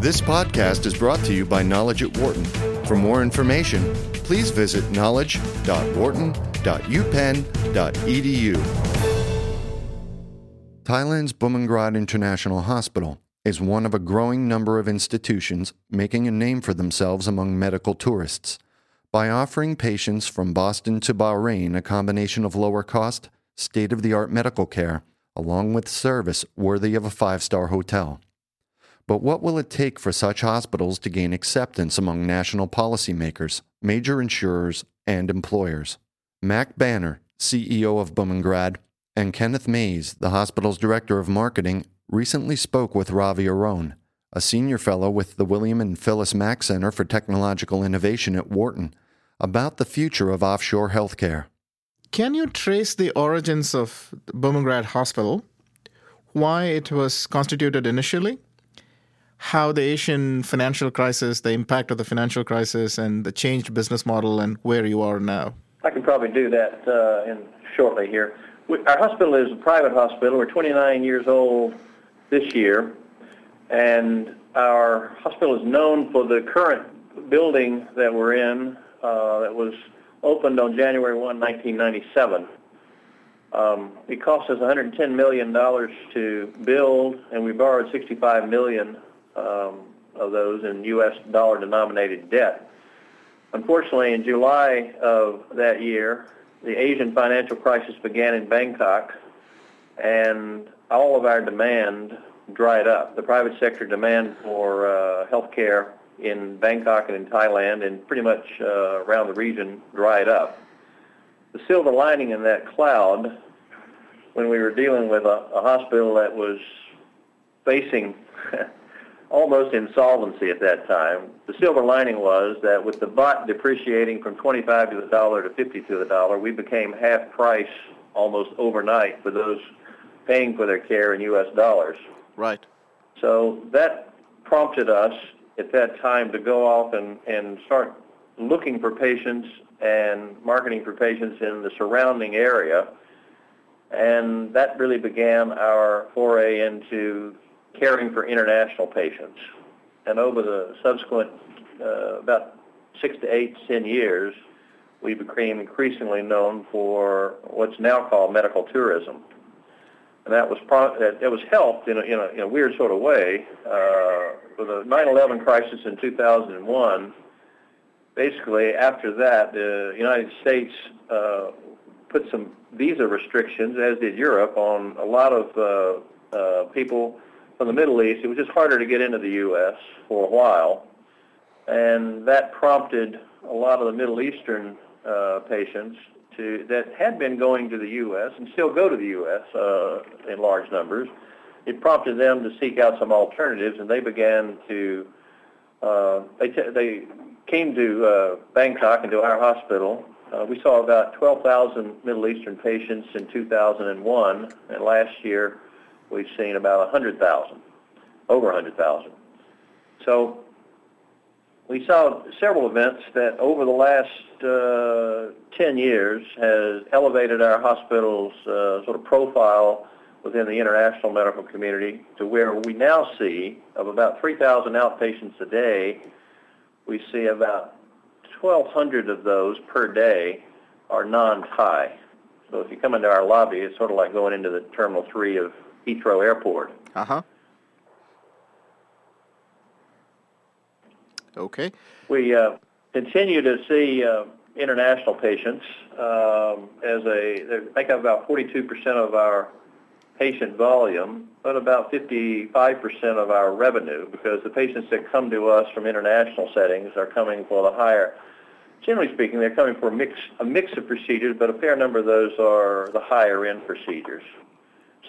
This podcast is brought to you by Knowledge at Wharton. For more information, please visit knowledge.wharton.upenn.edu. Thailand's Bumrungrad International Hospital is one of a growing number of institutions making a name for themselves among medical tourists by offering patients from Boston to Bahrain a combination of lower cost, state of the art medical care, along with service worthy of a five star hotel. But what will it take for such hospitals to gain acceptance among national policymakers, major insurers, and employers? Mac Banner, CEO of Bumrungrad, and Kenneth Mays, the hospital's director of marketing, recently spoke with Ravi Aron, a senior fellow with the William and Phyllis Mack Center for Technological Innovation at Wharton, about the future of offshore healthcare. Can you trace the origins of Bumrungrad Hospital, why it was constituted initially, how the Asian financial crisis, the impact of the financial crisis, and the changed business model, and where you are now? I can probably do that uh, in shortly here. We, our hospital is a private hospital. We're 29 years old this year, and our hospital is known for the current building that we're in uh, that was opened on January 1, 1997. Um, it cost us $110 million to build, and we borrowed $65 million um, of those in U.S. dollar-denominated debt. Unfortunately, in July of that year, the Asian financial crisis began in Bangkok, and all of our demand dried up. The private sector demand for uh, health care in Bangkok and in Thailand and pretty much uh, around the region dried up. The silver lining in that cloud, when we were dealing with a, a hospital that was facing almost insolvency at that time, the silver lining was that with the baht depreciating from 25 to the dollar to 50 to the dollar, we became half price almost overnight for those paying for their care in U.S. dollars. Right. So that prompted us at that time to go off and, and start looking for patients and marketing for patients in the surrounding area. And that really began our foray into caring for international patients. And over the subsequent uh, about six to eight, ten years, we became increasingly known for what's now called medical tourism. And that was pro- that, was helped in a, in a, in a weird sort of way uh, with the 9/11 crisis in 2001. Basically, after that, the United States uh, put some visa restrictions, as did Europe, on a lot of uh, uh, people from the Middle East. It was just harder to get into the U.S. for a while, and that prompted a lot of the Middle Eastern uh, patients to that had been going to the U.S. and still go to the U.S. Uh, in large numbers. It prompted them to seek out some alternatives, and they began to uh, they t- they came to uh, Bangkok and to our hospital. Uh, we saw about 12,000 Middle Eastern patients in 2001, and last year we've seen about 100,000, over 100,000. So we saw several events that over the last uh, 10 years has elevated our hospital's uh, sort of profile within the international medical community to where we now see of about 3,000 outpatients a day, we see about 1,200 of those per day are non-Thai. So if you come into our lobby, it's sort of like going into the Terminal 3 of Heathrow Airport. Uh-huh. Okay. We uh, continue to see uh, international patients um, as a they make up about 42% of our patient volume, but about 55% of our revenue because the patients that come to us from international settings are coming for the higher. Generally speaking, they're coming for a mix, a mix of procedures, but a fair number of those are the higher end procedures.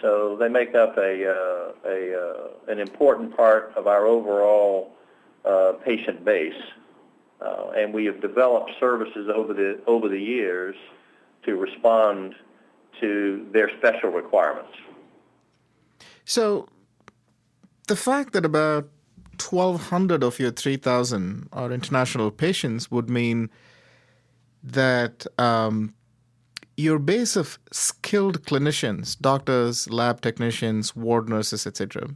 So they make up a, uh, a uh, an important part of our overall uh, patient base. Uh, and we have developed services over the over the years to respond to their special requirements. So, the fact that about 1,200 of your 3,000 are international patients would mean that um, your base of skilled clinicians, doctors, lab technicians, ward nurses, etc.,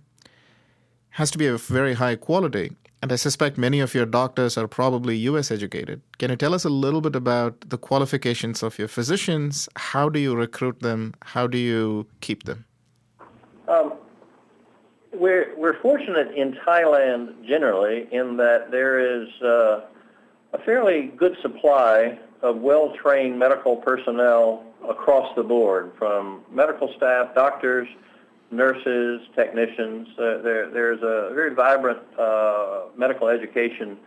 has to be of very high quality. And I suspect many of your doctors are probably US educated. Can you tell us a little bit about the qualifications of your physicians? How do you recruit them? How do you keep them? Um, we're, we're fortunate in Thailand generally in that there is uh, a fairly good supply of well-trained medical personnel across the board, from medical staff, doctors, nurses, technicians. Uh, there, there's a very vibrant uh, medical education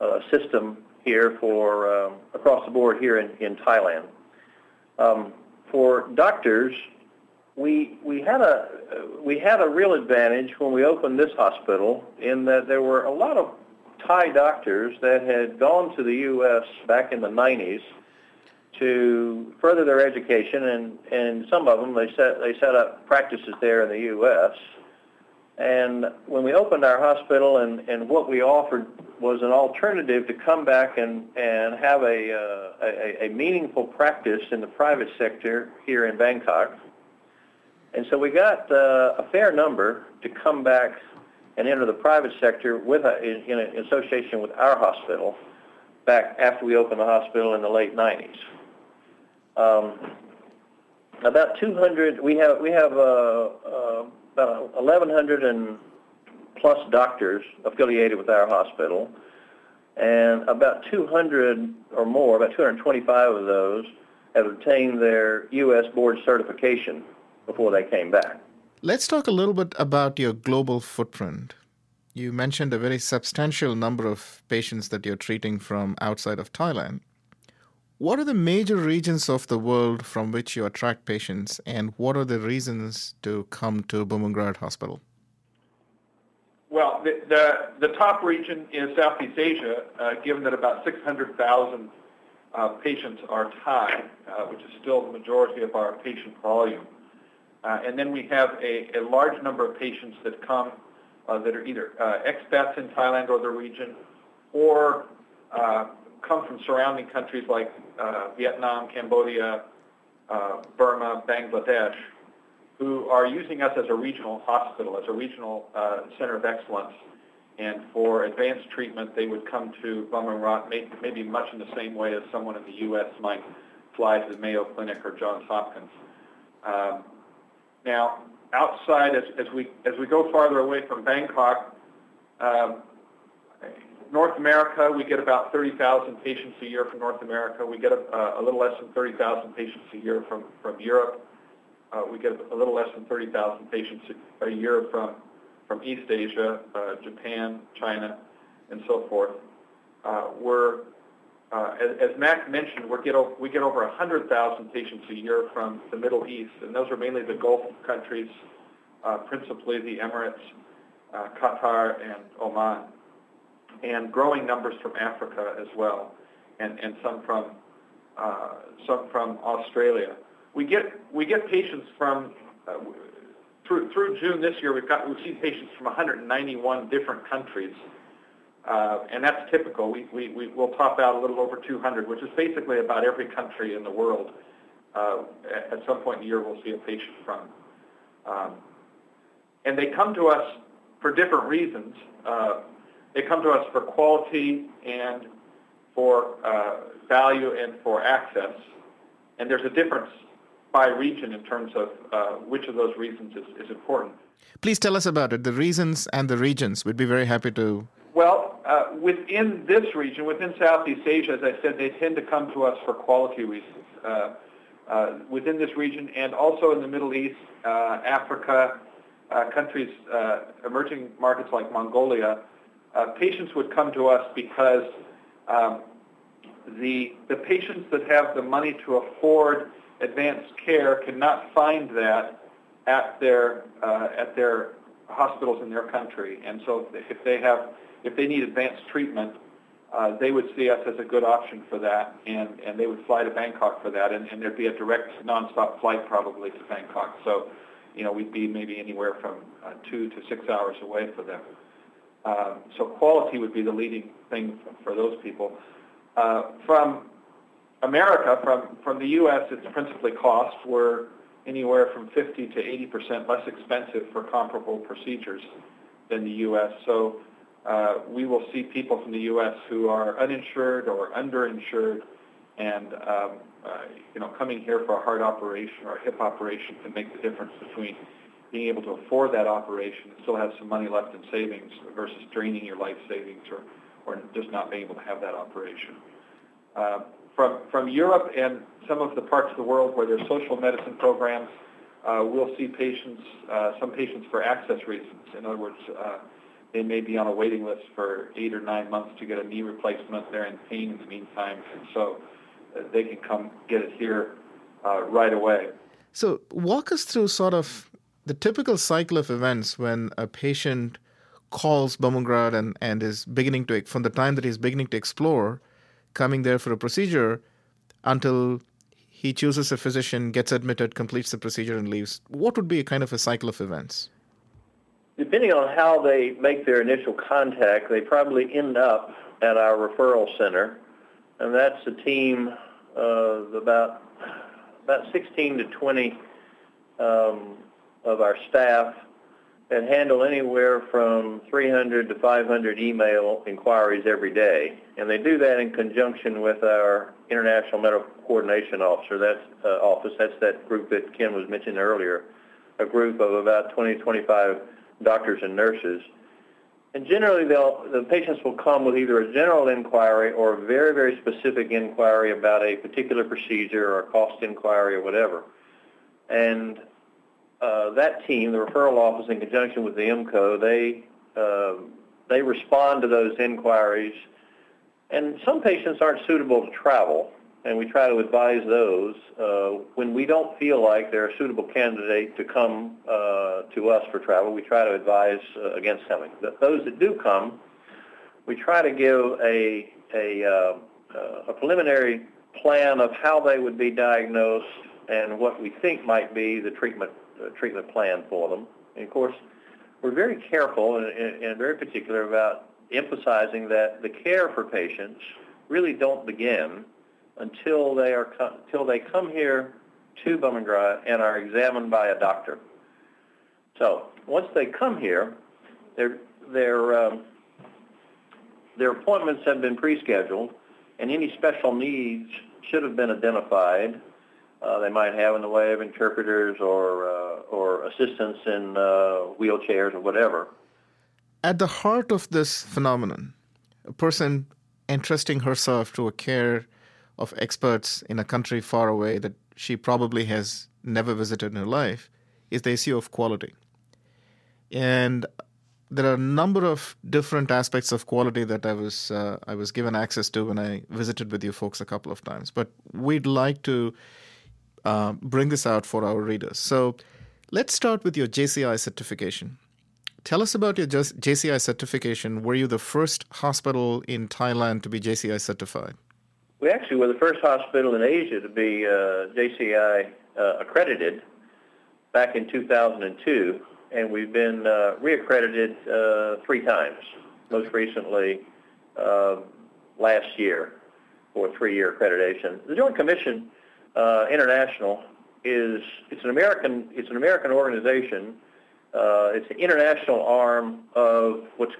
uh, system here for um, across the board here in, in Thailand. Um, for doctors, we we had a we had a real advantage when we opened this hospital in that there were a lot of Thai doctors that had gone to the U.S. back in the 90s to further their education, and, and some of them they set they set up practices there in the U.S. And when we opened our hospital, and, and what we offered was an alternative to come back and, and have a, uh, a, a meaningful practice in the private sector here in Bangkok. And so we got uh, a fair number to come back and enter the private sector with a, in, in association with our hospital back after we opened the hospital in the late 90s. Um, about 200, we have we have uh, uh, about 1,100 and plus doctors affiliated with our hospital, and about 200 or more, about 225 of those have obtained their U.S. board certification before they came back. Let's talk a little bit about your global footprint. You mentioned a very substantial number of patients that you're treating from outside of Thailand. What are the major regions of the world from which you attract patients, and what are the reasons to come to Bumrungrad Hospital? Well, the, the, the top region is Southeast Asia, uh, given that about 600,000 uh, patients are Thai, uh, which is still the majority of our patient volume. Uh, and then we have a, a, large number of patients that come uh, that are either uh, expats in Thailand or the region, or come from surrounding countries like Vietnam, Cambodia, Burma, Bangladesh, who are using us as a regional hospital, as a regional center of excellence. And for advanced treatment, they would come to Bumrungrad maybe much in the same way as someone in the U.S. might fly to the Mayo Clinic or Johns Hopkins. Um, now, outside, as, as, we, as we go farther away from Bangkok, um, North America, we get about 30,000 patients a year from North America. We get a, a little less than 30,000 patients a year from, from Europe. Uh, we get a little less than 30,000 patients a year from, from East Asia, uh, Japan, China, and so forth. Uh, we're, uh, as, as, Mac mentioned, we get, we get over 100,000 patients a year from the Middle East, and those are mainly the Gulf countries, uh, principally the Emirates, uh, Qatar, and Oman and growing numbers from Africa as well, and, and some from uh, some from Australia. We get we get patients from uh, through through June this year. We've got we've seen patients from 191 different countries, uh, and that's typical. We, we we will top out a little over 200, which is basically about every country in the world. Uh, at, at some point in the year, we'll see a patient from, um, and they come to us for different reasons. Uh, they come to us for quality and for uh, value and for access. And there's a difference by region in terms of uh, which of those reasons is, is, important. Please tell us about it, the reasons and the regions. We'd be very happy to. Well, uh, within this region, within Southeast Asia, as I said, they tend to come to us for quality reasons. Uh, uh, within this region and also in the Middle East, uh, Africa, countries, emerging markets like Mongolia, uh, patients would come to us because um, the, the patients that have the money to afford advanced care cannot find that at their, uh, at their hospitals in their country. And so if they, have, if they need advanced treatment, uh, they would see us as a good option for that, and, and they would fly to Bangkok for that, and, and there'd be a direct nonstop flight probably to Bangkok. So, you know, we'd be maybe anywhere from uh, two to six hours away for them. Um, so quality would be the leading thing for those people. Uh, from America, from, from the U.S., it's principally cost. We're anywhere from 50 to 80 percent less expensive for comparable procedures. than the U.S. So uh, we will see people from the U.S. who are uninsured or underinsured, and um, uh, you know, coming here for a heart operation or a hip operation can make the difference between being able to afford that operation and still have some money left in savings versus draining your life savings or, or just not being able to have that operation. Uh, from, from Europe and some of the parts of the world where there's social medicine programs, uh, we'll see patients, uh, some patients for access reasons. In other words, uh, they may be on a waiting list for eight or nine months to get a knee replacement. They're in pain in the meantime, and so uh, they can come get it here uh, right away. So, walk us through sort of the typical cycle of events when a patient calls Bumrungrad and, and is beginning to, from the time that he's beginning to explore, coming there for a procedure until he chooses a physician, gets admitted, completes the procedure, and leaves. What would be a kind of a cycle of events? Depending on how they make their initial contact, they probably end up at our referral center, and that's a team of about about 16 to 20 um, of our staff that handle anywhere from 300 to 500 email inquiries every day. And they do that in conjunction with our International Medical Coordination Officer, that's, uh, Office. That's that group that Ken was mentioning earlier, a group of about 20 to 25 doctors and nurses. And generally, they the patients will come with either a general inquiry or a very, very specific inquiry about a particular procedure or a cost inquiry or whatever. And uh, that team, the referral office, in conjunction with the IMCO, they uh, they respond to those inquiries. And some patients aren't suitable to travel, and we try to advise those uh, when we don't feel like they're a suitable candidate to come uh, to us for travel. We try to advise uh, against coming. Those that do come, we try to give a a, uh, a preliminary plan of how they would be diagnosed and what we think might be the treatment treatment plan for them. And of course, we're very careful and, and very particular about emphasizing that the care for patients really don't begin until they are until they come here to Bumrungrad and are examined by a doctor. So once they come here, their their um, their appointments have been pre-scheduled, and any special needs should have been identified uh, they might have in the way of interpreters or uh, or assistants in uh, wheelchairs or whatever. At the heart of this phenomenon, a person entrusting herself to a care of experts in a country far away that she probably has never visited in her life is the issue of quality. And there are a number of different aspects of quality that I was uh, I was given access to when I visited with you folks a couple of times. But we'd like to uh, bring this out for our readers. So let's start with your JCI certification. Tell us about your JCI certification. Were you the first hospital in Thailand to be JCI certified? We actually were the first hospital in Asia to be uh, JCI uh, accredited back in 2002, and we've been uh, reaccredited uh, three times, most recently uh, last year for three-year accreditation. The Joint Commission uh, International is it's an American it's an American organization. Uh, it's an international arm of what's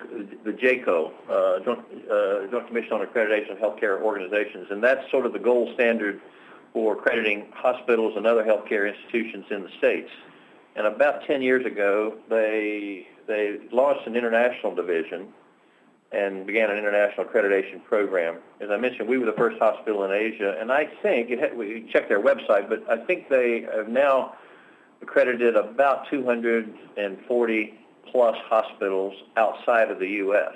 the JCAHO, uh, Joint, uh, Joint Commission on Accreditation of Healthcare Organizations, and that's sort of the gold standard for accrediting hospitals and other healthcare institutions in the states. And about 10 years ago, they they launched an international division and began an international accreditation program. As I mentioned, we were the first hospital in Asia, and I think, it had, we checked their website, but I think they have now accredited about 240 plus hospitals outside of the U.S.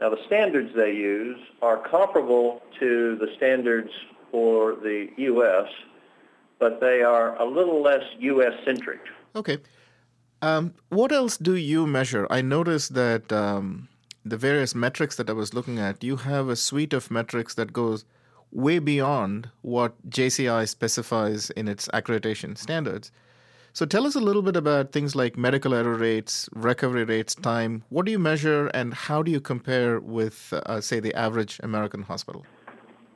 Now, the standards they use are comparable to the standards for the U.S., but they are a little less U.S.-centric. Okay. Um, what else do you measure? I noticed that um, the various metrics that I was looking at, you have a suite of metrics that goes way beyond what JCI specifies in its accreditation standards. So tell us a little bit about things like medical error rates, recovery rates, time. What do you measure, and how do you compare with, uh, say, the average American hospital?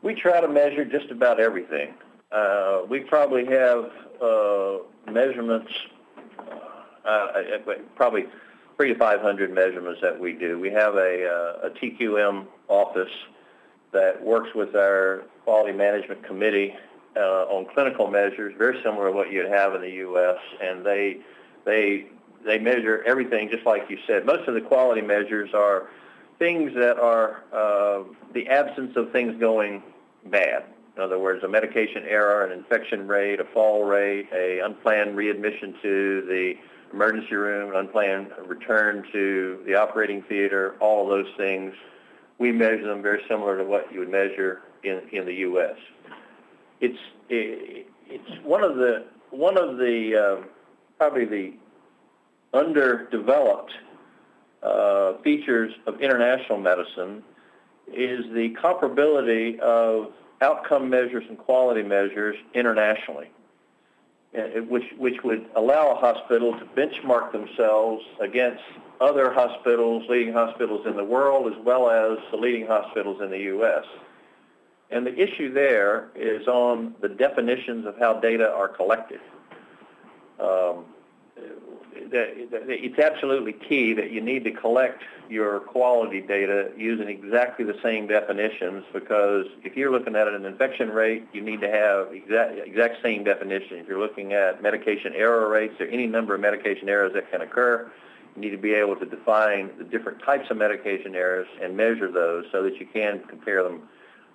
We try to measure just about everything. Uh, we probably have uh, measurements, uh, uh, probably three to 500 measurements that we do. We have a, uh, a TQM office that works with our quality management committee uh, on clinical measures, very similar to what you'd have in the U.S. And they they they measure everything just like you said. Most of the quality measures are things that are uh, the absence of things going bad. In other words, a medication error, an infection rate, a fall rate, a unplanned readmission to the emergency room, an unplanned return to the operating theater, all of those things. We measure them very similar to what you would measure in, in the U.S. It's, it's one of the, one of the, uh, probably the underdeveloped uh, features of international medicine is the comparability of outcome measures and quality measures internationally, which, which would allow a hospital to benchmark themselves against other hospitals, leading hospitals in the world, as well as the leading hospitals in the U.S. And the issue there is on the definitions of how data are collected. Um, it's absolutely key that you need to collect your quality data using exactly the same definitions because if you're looking at an infection rate, you need to have exact, exact same definition. If you're looking at medication error rates, or any number of medication errors that can occur. You need to be able to define the different types of medication errors and measure those so that you can compare them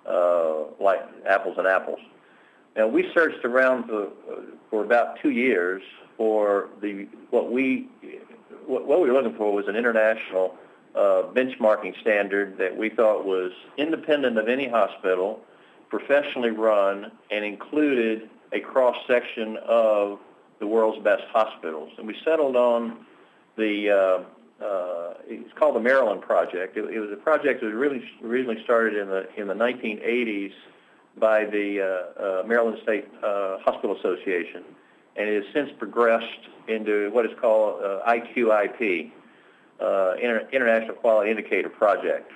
uh, like apples and apples. Now, we searched around for, for about two years for the what we what, what we were looking for was an international uh, benchmarking standard that we thought was independent of any hospital, professionally run, and included a cross section of the world's best hospitals. And we settled on the uh, uh, it's called the Maryland Project. It, it, was a project that was really originally started in the in the 1980s by the uh, uh, Maryland State uh, Hospital Association and it has since progressed into what is called uh, IQIP, uh, Inter- International Quality Indicator Project.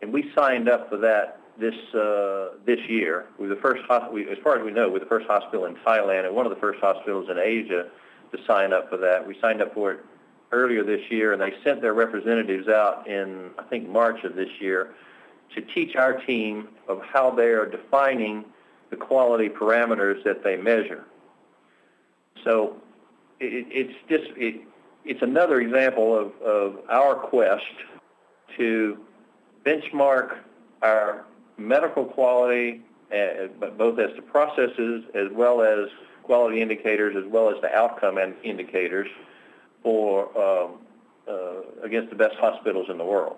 And we signed up for that this uh, this year. We're the first, we, as far as we know, we're the first hospital in Thailand and one of the first hospitals in Asia to sign up for that. We signed up for it earlier this year, and they sent their representatives out in I think March of this year to teach our team of how they are defining the quality parameters that they measure. So it, it's just it, it's another example of, of our quest to benchmark our medical quality, uh, both as to processes as well as quality indicators, as well as the outcome and indicators for um, uh, against the best hospitals in the world.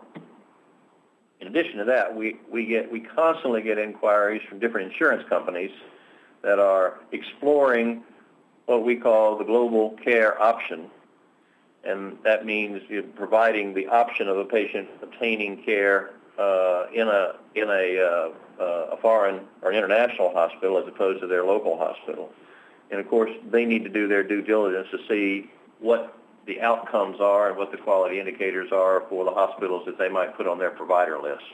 In addition to that, we, we get we constantly get inquiries from different insurance companies that are exploring what we call the global care option. And that means providing the option of a patient obtaining care uh, in a in a, uh, uh, a foreign or international hospital as opposed to their local hospital. And of course, they need to do their due diligence to see what the outcomes are and what the quality indicators are for the hospitals that they might put on their provider list.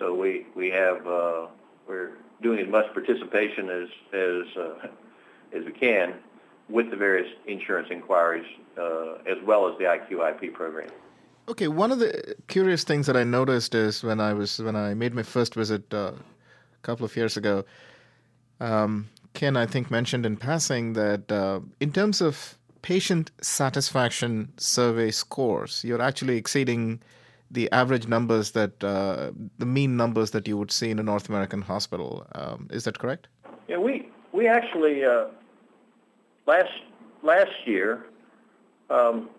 So we we have uh, we're doing as much participation as as uh, as we can with the various insurance inquiries uh, as well as the IQIP program. Okay, one of the curious things that I noticed is when I was when I made my first visit uh, a couple of years ago, um, Ken I think mentioned in passing that uh, in terms of patient satisfaction survey scores, you're actually exceeding the average numbers that uh, the mean numbers that you would see in a North American hospital. Um, is that correct? Yeah, we we actually uh, last last year, um,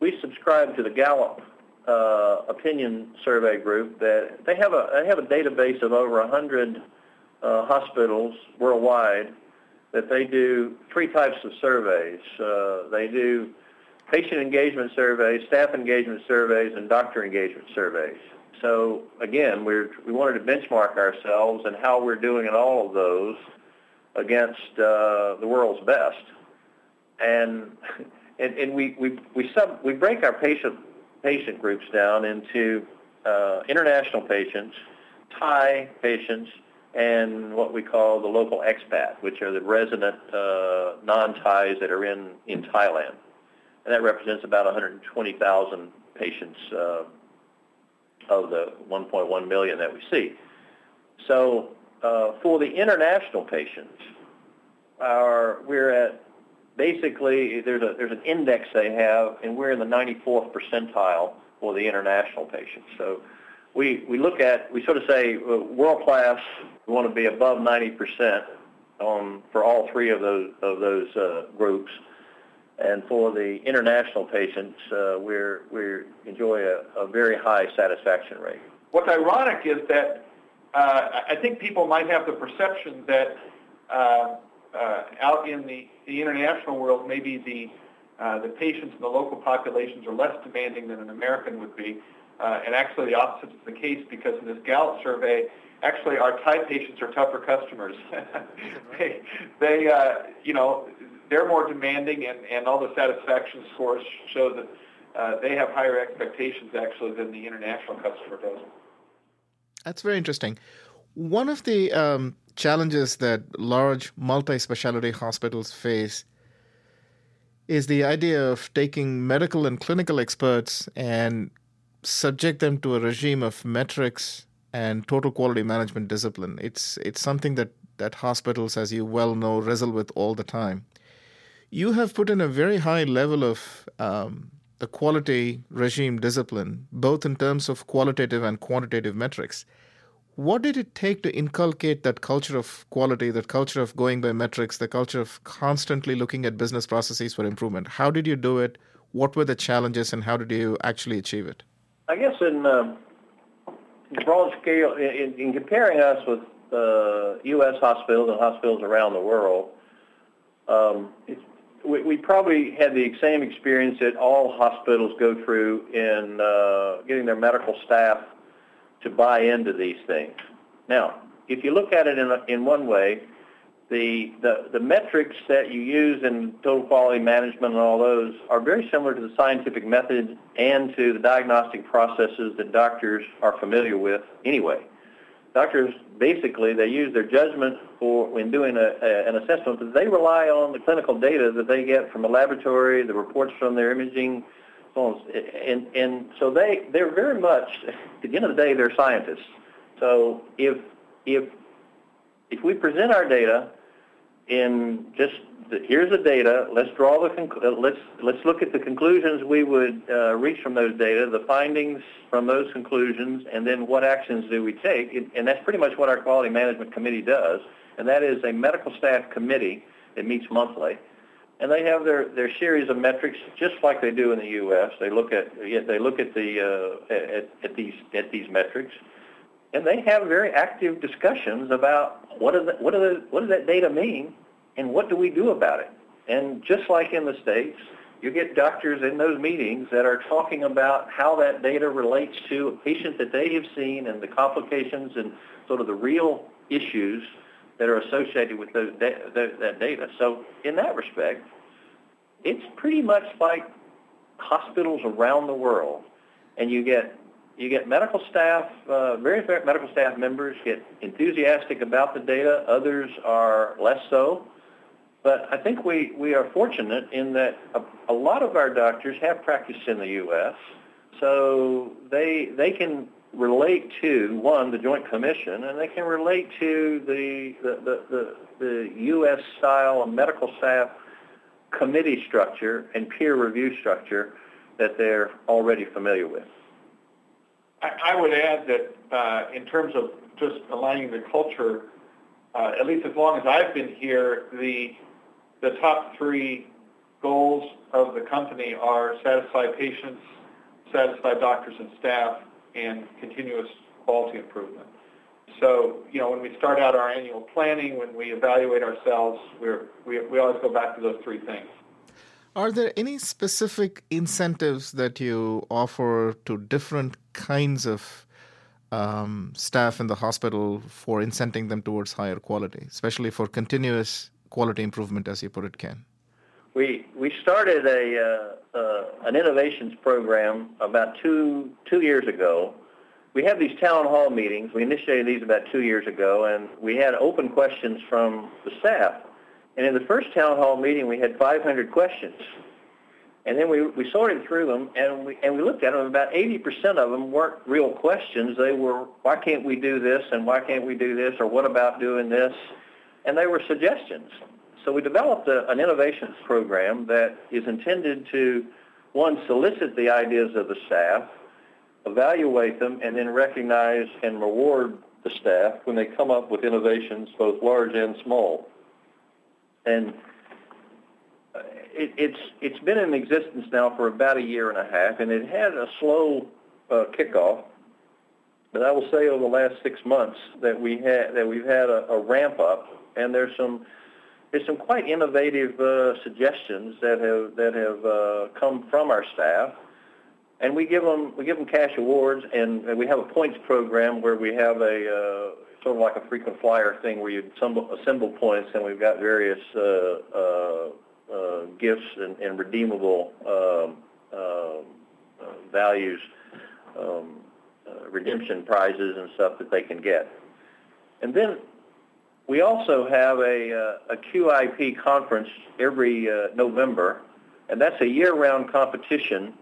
we subscribed to the Gallup uh, opinion survey group that they have a they have a database of over 100 uh, hospitals worldwide that they do three types of surveys. Uh, they do patient engagement surveys, staff engagement surveys, and doctor engagement surveys. So again, we we wanted to benchmark ourselves and how we're doing in all of those against uh, the world's best. And, and, and we, we, we, sub, we break our patient, patient groups down into uh, international patients, Thai patients, and what we call the local expat, which are the resident uh, non-Thais that are in, in Thailand. and that represents about 120,000 patients uh, of the 1.1 million that we see. So uh, for the international patients, our, we're at basically there's a there's an index they have, and we're in the 94th percentile for the international patients. So we we look at we sort of say uh, world class. We want to be above 90 percent for all three of those of those uh, groups. And for the international patients, uh, we're we enjoy a, a very high satisfaction rate. What's ironic is that I think people might have the perception that uh, uh, out in the, the international world, maybe the uh, the patients in the local populations are less demanding than an American would be. Uh, and actually the opposite is the case because in this Gallup survey, actually our Thai patients are tougher customers. they, they uh, you know, they're more demanding and, and all the satisfaction scores show that uh, they have higher expectations actually than the international customer does. That's very interesting. One of the um, challenges that large multi specialty hospitals face is the idea of taking medical and clinical experts and subject them to a regime of metrics and total quality management discipline. It's it's something that, that hospitals, as you well know, wrestle with all the time. You have put in a very high level of um, the quality regime discipline, both in terms of qualitative and quantitative metrics. What did it take to inculcate that culture of quality, that culture of going by metrics, the culture of constantly looking at business processes for improvement? How did you do it? What were the challenges, and how did you actually achieve it? I guess in, uh, broad scale, in, in, comparing us with uh, U.S. hospitals and hospitals around the world, um, we, we, probably had the same experience that all hospitals go through in uh, getting their medical staff to buy into these things. Now, if you look at it in, a, in one way, the, the, the metrics that you use in total quality management and all those are very similar to the scientific methods and to the diagnostic processes that doctors are familiar with anyway. Doctors basically they use their judgment for when doing a, a, an assessment, but they rely on the clinical data that they get from the laboratory, the reports from their imaging and, and so they, they're very much, at the end of the day, they're scientists. So if, if, if we present our data in just the, here's the data. Let's draw the uh, let's let's look at the conclusions we would uh, reach from those data, the findings from those conclusions, and then what actions do we take? And, and that's pretty much what our quality management committee does. And that is a medical staff committee that meets monthly and they have their, their series of metrics just like they do in the U.S. They look at they look at the uh, at, at these at these metrics, and they have very active discussions about what does what the, what does that data mean, and what do we do about it. And just like in the states, you get doctors in those meetings that are talking about how that data relates to a patient that they have seen and the complications and sort of the real issues that are associated with those da- that data. So in that respect, it's pretty much like hospitals around the world, and you get you get medical staff, uh, very medical staff members get enthusiastic about the data. Others are less so. But I think we, we are fortunate in that a, a lot of our doctors have practiced in the U.S., so they they can relate to one the Joint Commission, and they can relate to the the the, the, the U.S. style medical staff committee structure and peer review structure that they're already familiar with. I, would add that uh, in terms of just aligning the culture, uh, at least as long as I've been here, the the top three goals of the company are satisfy patients, satisfy doctors and staff, and continuous quality improvement. So, you know, when we start out our annual planning, when we evaluate ourselves, we're, we, we always go back to those three things. Are there any specific incentives that you offer to different kinds of um, staff in the hospital for incenting them towards higher quality, especially for continuous quality improvement, as you put it, Ken? We we started a uh, uh, an innovations program about two two years ago. We have these town hall meetings. We initiated these about two years ago, and we had open questions from the staff. And in the first town hall meeting, we had 500 questions. And then we, we sorted through them and we, and we looked at them. About 80% of them weren't real questions. They were, why can't we do this and why can't we do this or what about doing this? And they were suggestions. So we developed a, an innovations program that is intended to, one, solicit the ideas of the staff, evaluate them, and then recognize and reward the staff when they come up with innovations, both large and small. And it, it's it's been in existence now for about a year and a half, and it had a slow uh, kickoff. But I will say over the last six months that we had that we've had a, a ramp up, and there's some there's some quite innovative uh, suggestions that have that have uh, come from our staff, and we give them we give them cash awards, and, and we have a points program where we have a uh, sort of like a frequent flyer thing where you assemble, assemble points, and we've got various uh, uh, uh, gifts and, and redeemable um, uh, values, um, uh, redemption prizes and stuff that they can get. And then we also have a, uh, a QIP conference every uh, November, and that's a year-round competition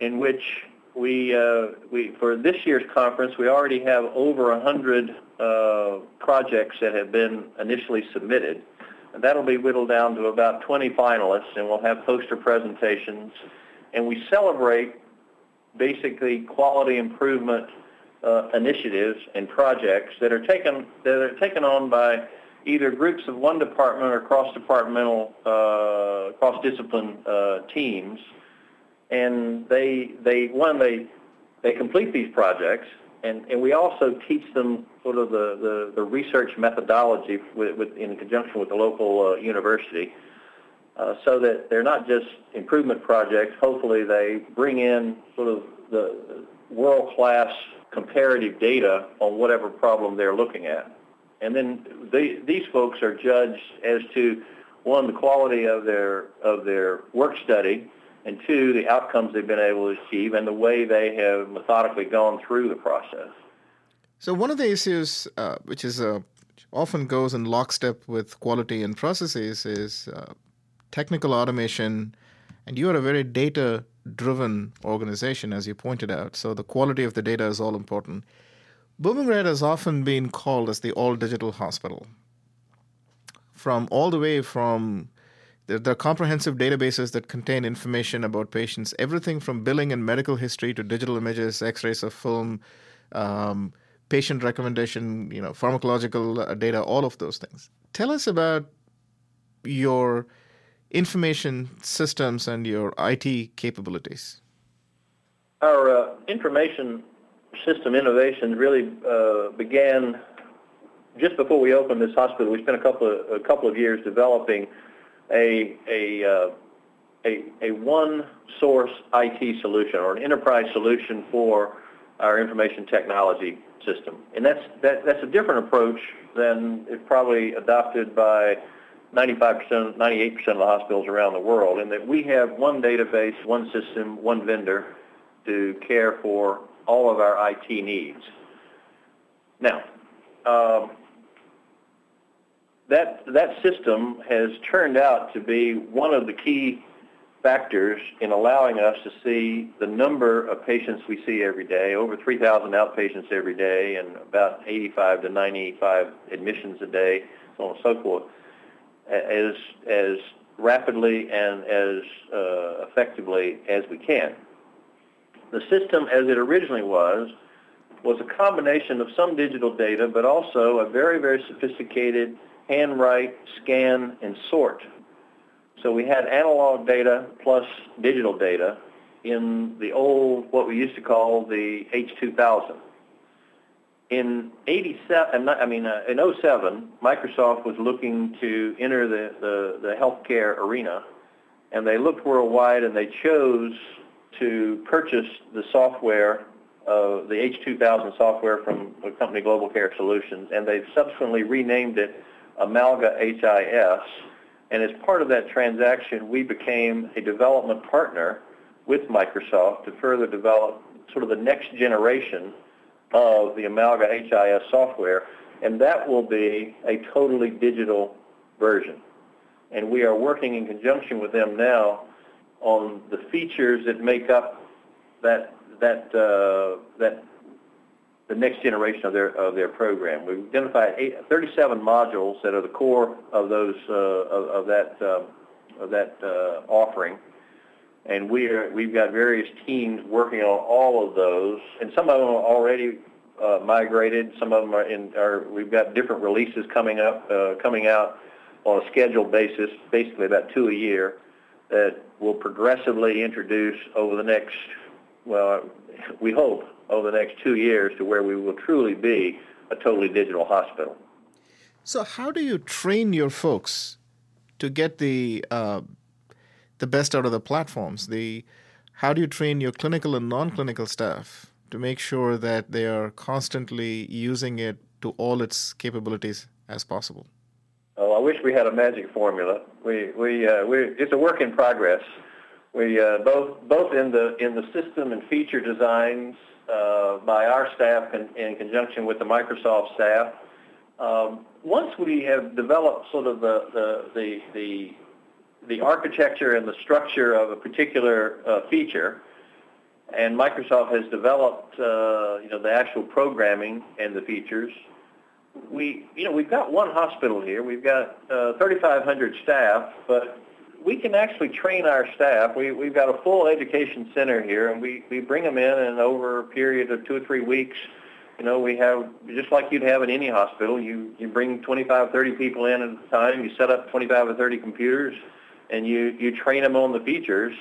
in which we, uh, we, for this year's conference, we already have over 100 uh, projects that have been initially submitted. And that'll be whittled down to about 20 finalists, and we'll have poster presentations. And we celebrate basically quality improvement uh, initiatives and projects that are taken that are taken on by either groups of one department or cross-departmental, uh, cross-discipline uh, teams. And they they one they they complete these projects, and, and we also teach them sort of the, the, the research methodology with, with, in conjunction with the local uh, university uh, so that they're not just improvement projects. Hopefully they bring in sort of the world-class comparative data on whatever problem they're looking at. And then they, these folks are judged as to, one, the quality of their, of their work study, and two, the outcomes they've been able to achieve and the way they have methodically gone through the process. So one of the issues, uh, which is uh, often goes in lockstep with quality and processes, is uh, technical automation, and you are a very data-driven organization, as you pointed out. So the quality of the data is all important. Bumrungrad has often been called as the all-digital hospital. From all the way from there, are comprehensive databases that contain information about patients, everything from billing and medical history to digital images, X-rays of film, um, patient recommendation, you know, pharmacological uh, data, all of those things. Tell us about your information systems and your IT capabilities. Our uh, information system innovations really uh, began just before we opened this hospital. We spent a couple of, a couple of years developing a, a, uh, a, a one source IT solution or an enterprise solution for our information technology system. And that's, that, that's a different approach than is probably adopted by 95%, 98% of the hospitals around the world in that we have one database, one system, one vendor to care for all of our IT needs. Now, um, that, that system has turned out to be one of the key factors in allowing us to see the number of patients we see every day, over 3,000 outpatients every day and about 85 to 95 admissions a day, so on and so forth, as, as rapidly and as uh, effectively as we can. The system as it originally was was a combination of some digital data, but also a very, very sophisticated handwrite, scan, and sort. So we had analog data plus digital data in the old, what we used to call the H2000. In 87, I mean, uh, in 07, Microsoft was looking to enter the, the, the healthcare arena, and they looked worldwide and they chose to purchase the software, uh, the H2000 software from the company Global Care Solutions, and they've subsequently renamed it Amalga HIS. And as part of that transaction, we became a development partner with Microsoft to further develop sort of the next generation of the Amalga HIS software. And that will be a totally digital version. And we are working in conjunction with them now on the features that make up that that uh, that the next generation of their of their program. We've identified eight, 37 modules that are the core of those uh, of, of, that uh, of that uh, offering, and we are we've got various teams working on all of those, and some of them are already uh, migrated. Some of them are in. Are we've got different releases coming up uh, coming out on a scheduled basis, basically about two a year, that will progressively introduce over the next well, we hope over the next two years to where we will truly be a totally digital hospital. So, how do you train your folks to get the uh, the best out of the platforms? The how do you train your clinical and non-clinical staff to make sure that they are constantly using it to all its capabilities as possible? Oh, I wish we had a magic formula. We we uh, we it's a work in progress. We uh, both both in the in the system and feature designs uh, by our staff in, in, conjunction with the Microsoft staff. Um, once we have developed sort of the the the the, the architecture and the structure of a particular uh, feature, and Microsoft has developed uh, you know the actual programming and the features. We you know we've got one hospital here. We've got uh, 3,500 staff, but we can actually train our staff. We, we've got a full education center here, and we, we bring them in, and over a period of two or three weeks, you know, we have, just like you'd have in any hospital, you, you bring 25, 30 people in at a time, you set up 25 or 30 computers, and you, you train them on the features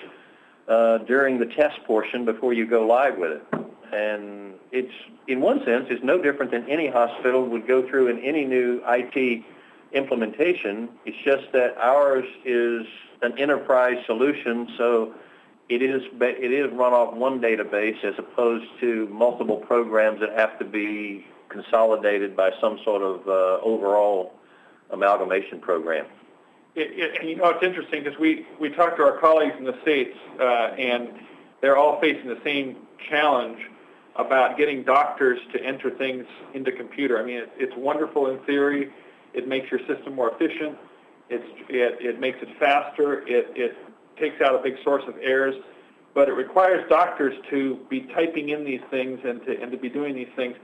uh, during the test portion before you go live with it. And it's, in one sense, it's no different than any hospital would go through in any new IT implementation. It's just that ours is an enterprise solution, so it is it is run off one database as opposed to multiple programs that have to be consolidated by some sort of uh, overall amalgamation program. It, it, and you know it's interesting because we we talked to our colleagues in the states uh, and they're all facing the same challenge about getting doctors to enter things into computer. I mean, it, it's wonderful in theory. It makes your system more efficient. It's, it, it makes it faster. It, it takes out a big source of errors. But it requires doctors to be typing in these things and to, and to be doing these things.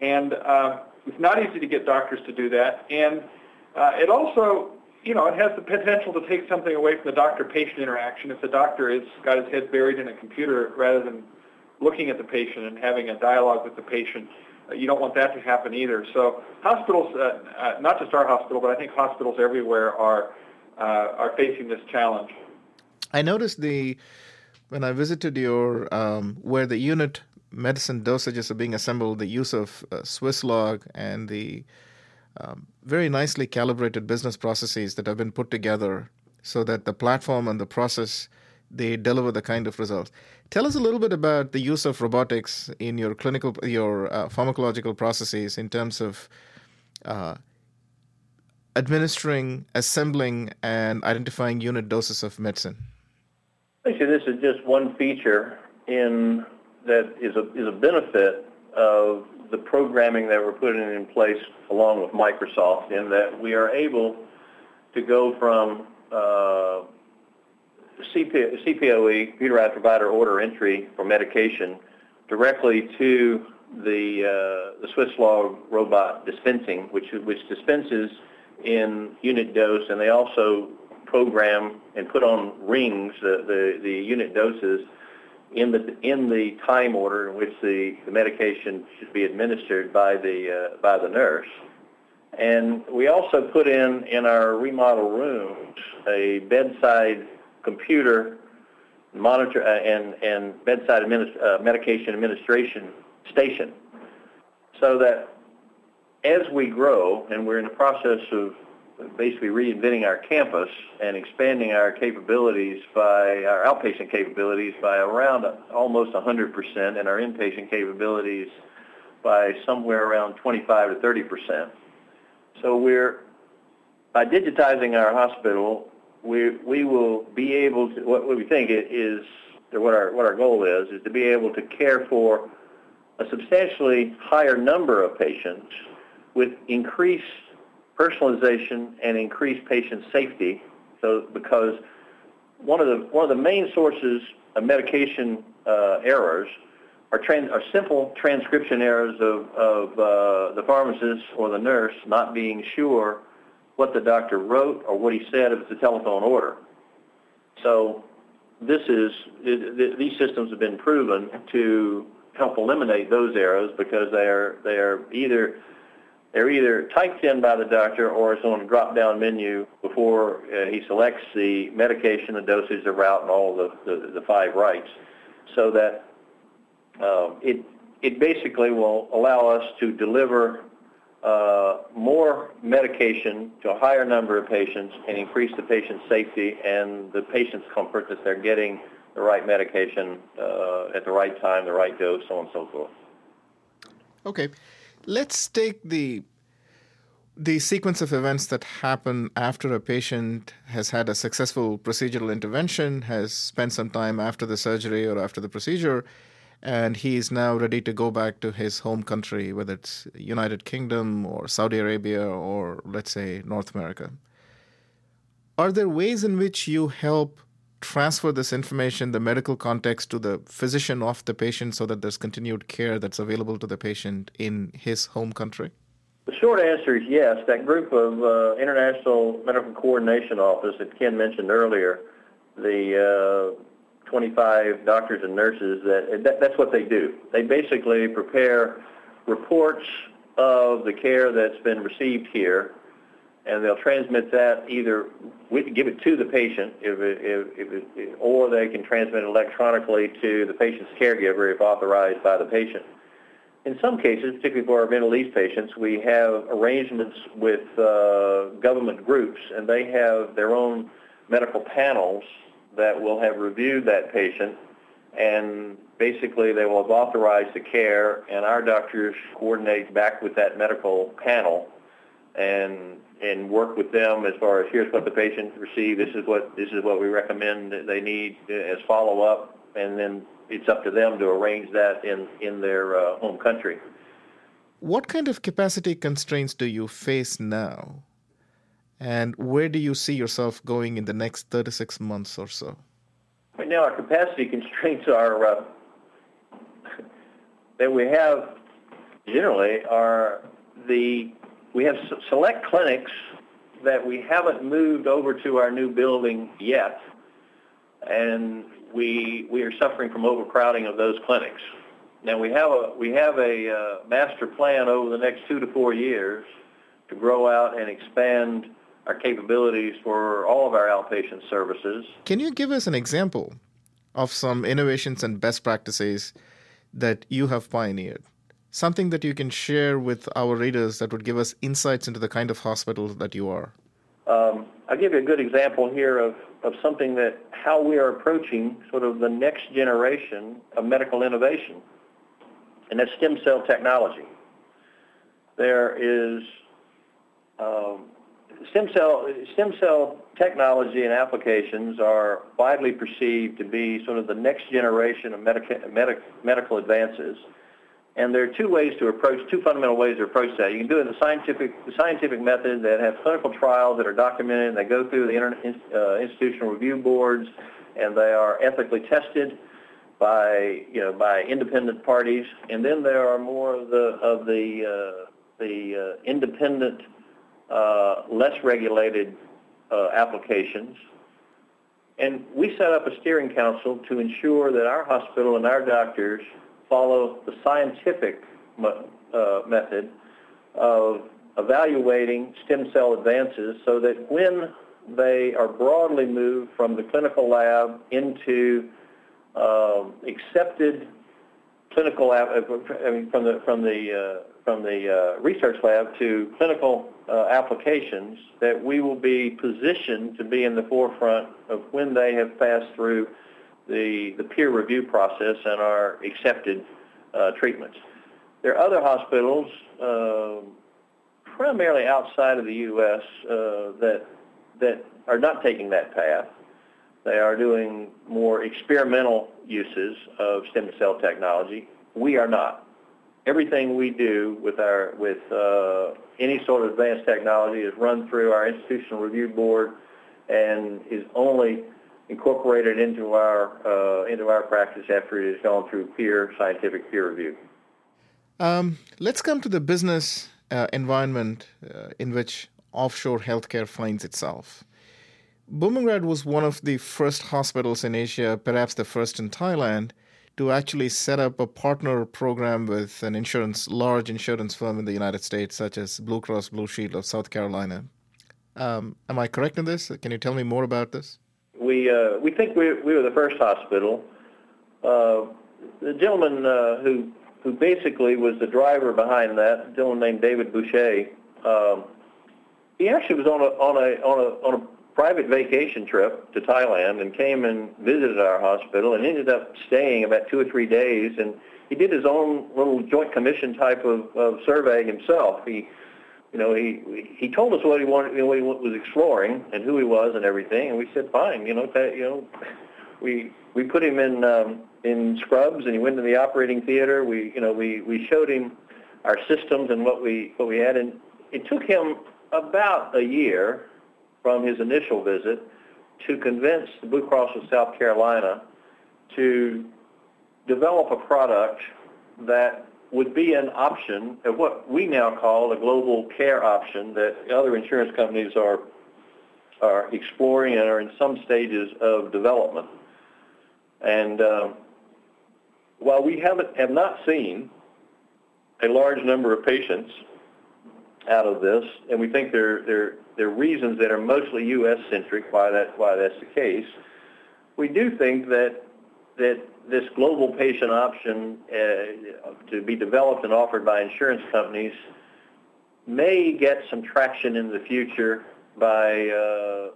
And uh, it's not easy to get doctors to do that. And uh, it also, you know, it has the potential to take something away from the doctor-patient interaction if the doctor has got his head buried in a computer rather than looking at the patient and having a dialogue with the patient you don't want that to happen either. So hospitals, uh, uh, not just our hospital, but I think hospitals everywhere are uh, are facing this challenge. I noticed the when I visited your um, where the unit medicine dosages are being assembled, the use of uh, Swisslog and the um, very nicely calibrated business processes that have been put together so that the platform and the process they deliver the kind of results. Tell us a little bit about the use of robotics in your clinical, your uh, pharmacological processes in terms of uh, administering, assembling, and identifying unit doses of medicine. Actually, this is just one feature in that is a is a benefit of the programming that we're putting in place along with Microsoft, in that we are able to go from uh, CP, CPOE, computerized provider order entry for medication, directly to the uh, the Swisslog robot dispensing, which which dispenses in unit dose, and they also program and put on rings the, the, the unit doses in the in the time order in which the, the medication should be administered by the uh, by the nurse. And we also put in in our remodel rooms a bedside computer monitor uh, and, and bedside administ- uh, medication administration station so that as we grow and we're in the process of basically reinventing our campus and expanding our capabilities by our outpatient capabilities by around almost 100% and our inpatient capabilities by somewhere around 25 to 30 percent. So we're by digitizing our hospital, we we will be able to what, we think is or what our what our goal is is to be able to care for a substantially higher number of patients with increased personalization and increased patient safety. So because one of the one of the main sources of medication uh, errors are, trans, are simple transcription errors of, of uh, the pharmacist or the nurse not being sure what the doctor wrote or what he said if it's a telephone order. So this is these systems have been proven to help eliminate those errors because they are they are either they're either typed in by the doctor or it's on a drop-down menu before uh, he selects the medication, the dosage, the route, and all the, the, the five rights, so that uh, it it basically will allow us to deliver uh, more medication to a higher number of patients and increase the patient's safety and the patient's comfort that they're getting the right medication uh, at the right time, the right dose, so on and so forth. Okay, let's take the the sequence of events that happen after a patient has had a successful procedural intervention, has spent some time after the surgery or after the procedure, and he is now ready to go back to his home country, whether it's United Kingdom or Saudi Arabia or let's say North America. Are there ways in which you help transfer this information, the medical context, to the physician of the patient so that there's continued care that's available to the patient in his home country? The short answer is yes. That group of uh, International Medical Coordination Office that Ken mentioned earlier, the uh, 25 doctors and nurses that, that that's what they do. They basically prepare reports of the care that's been received here, and they'll transmit that either give it to the patient, if it, if, if or they can transmit it electronically to the patient's caregiver if authorized by the patient. In some cases, particularly for our Middle East patients, we have arrangements with uh, government groups, and they have their own medical panels that will have reviewed that patient and basically they will have authorized the care and our doctors coordinate back with that medical panel and and work with them as far as here's what the patient received, this is what this is what we recommend that they need as follow up and then it's up to them to arrange that in in their uh, home country. What kind of capacity constraints do you face now? And where do you see yourself going in the next 36 months or so? Right now, our capacity constraints are uh, that we have generally are the we have select clinics that we haven't moved over to our new building yet, and we we are suffering from overcrowding of those clinics. Now we have a we have a uh, master plan over the next two to four years to grow out and expand our capabilities for all of our outpatient services. Can you give us an example of some innovations and best practices that you have pioneered? Something that you can share with our readers that would give us insights into the kind of hospital that you are. Um, I'll give you a good example here of, of something that how we are approaching sort of the next generation of medical innovation, and that's stem cell technology. There is um, stem cell stem cell technology and applications are widely perceived to be sort of the next generation of medica, medic, medical advances. And there are two ways to approach, two fundamental ways to approach that. You can do it in the scientific, the scientific method that have clinical trials that are documented and they go through the inter, uh, institutional review boards and they are ethically tested by, you know, by independent parties. And then there are more of the, of the, uh, the uh, independent less regulated uh, applications. And we set up a steering council to ensure that our hospital and our doctors follow the scientific uh, method of evaluating stem cell advances so that when they are broadly moved from the clinical lab into uh, accepted clinical, I mean, from the from the uh, from the uh, research lab to clinical uh, applications that we will be positioned to be in the forefront of when they have passed through the, the peer review process and are accepted uh, treatments. There are other hospitals, uh, primarily outside of the U.S., uh, that, that are not taking that path. They are doing more experimental uses of stem cell technology. We are not everything we do with our with uh, any sort of advanced technology is run through our institutional review board and is only incorporated into our uh, into our practice after it has gone through peer scientific peer review. Um, let's come to the business uh, environment uh, in which offshore healthcare finds itself. Bumrungrad was one of the first hospitals in Asia, perhaps the first in Thailand, to actually set up a partner program with an insurance, large insurance firm in the United States, such as Blue Cross Blue Shield of South Carolina. Um, am I correct in this? Can you tell me more about this? We uh, we think we we were the first hospital. Uh, the gentleman uh, who who basically was the driver behind that, a gentleman named David Boucher, um, he actually was on a on a on a on a private vacation trip to Thailand and came and visited our hospital and ended up staying about two or three days and he did his own little joint commission type of, of survey himself. He you know, he he told us what he wanted, you know, what he was exploring and who he was and everything, and we said, fine, you know, that, you know, we we put him in um, in scrubs and he went to the operating theater. We you know we we showed him our systems and what we what we had, and it took him about a year from his initial visit to convince the Blue Cross of South Carolina to develop a product that would be an option of what we now call a global care option that other insurance companies are are exploring and are in some stages of development. And uh, while we haven't have not seen a large number of patients out of this, and we think there there there are reasons that are mostly U.S. centric why that why that's the case. We do think that that this global patient option uh, to be developed and offered by insurance companies may get some traction in the future by uh,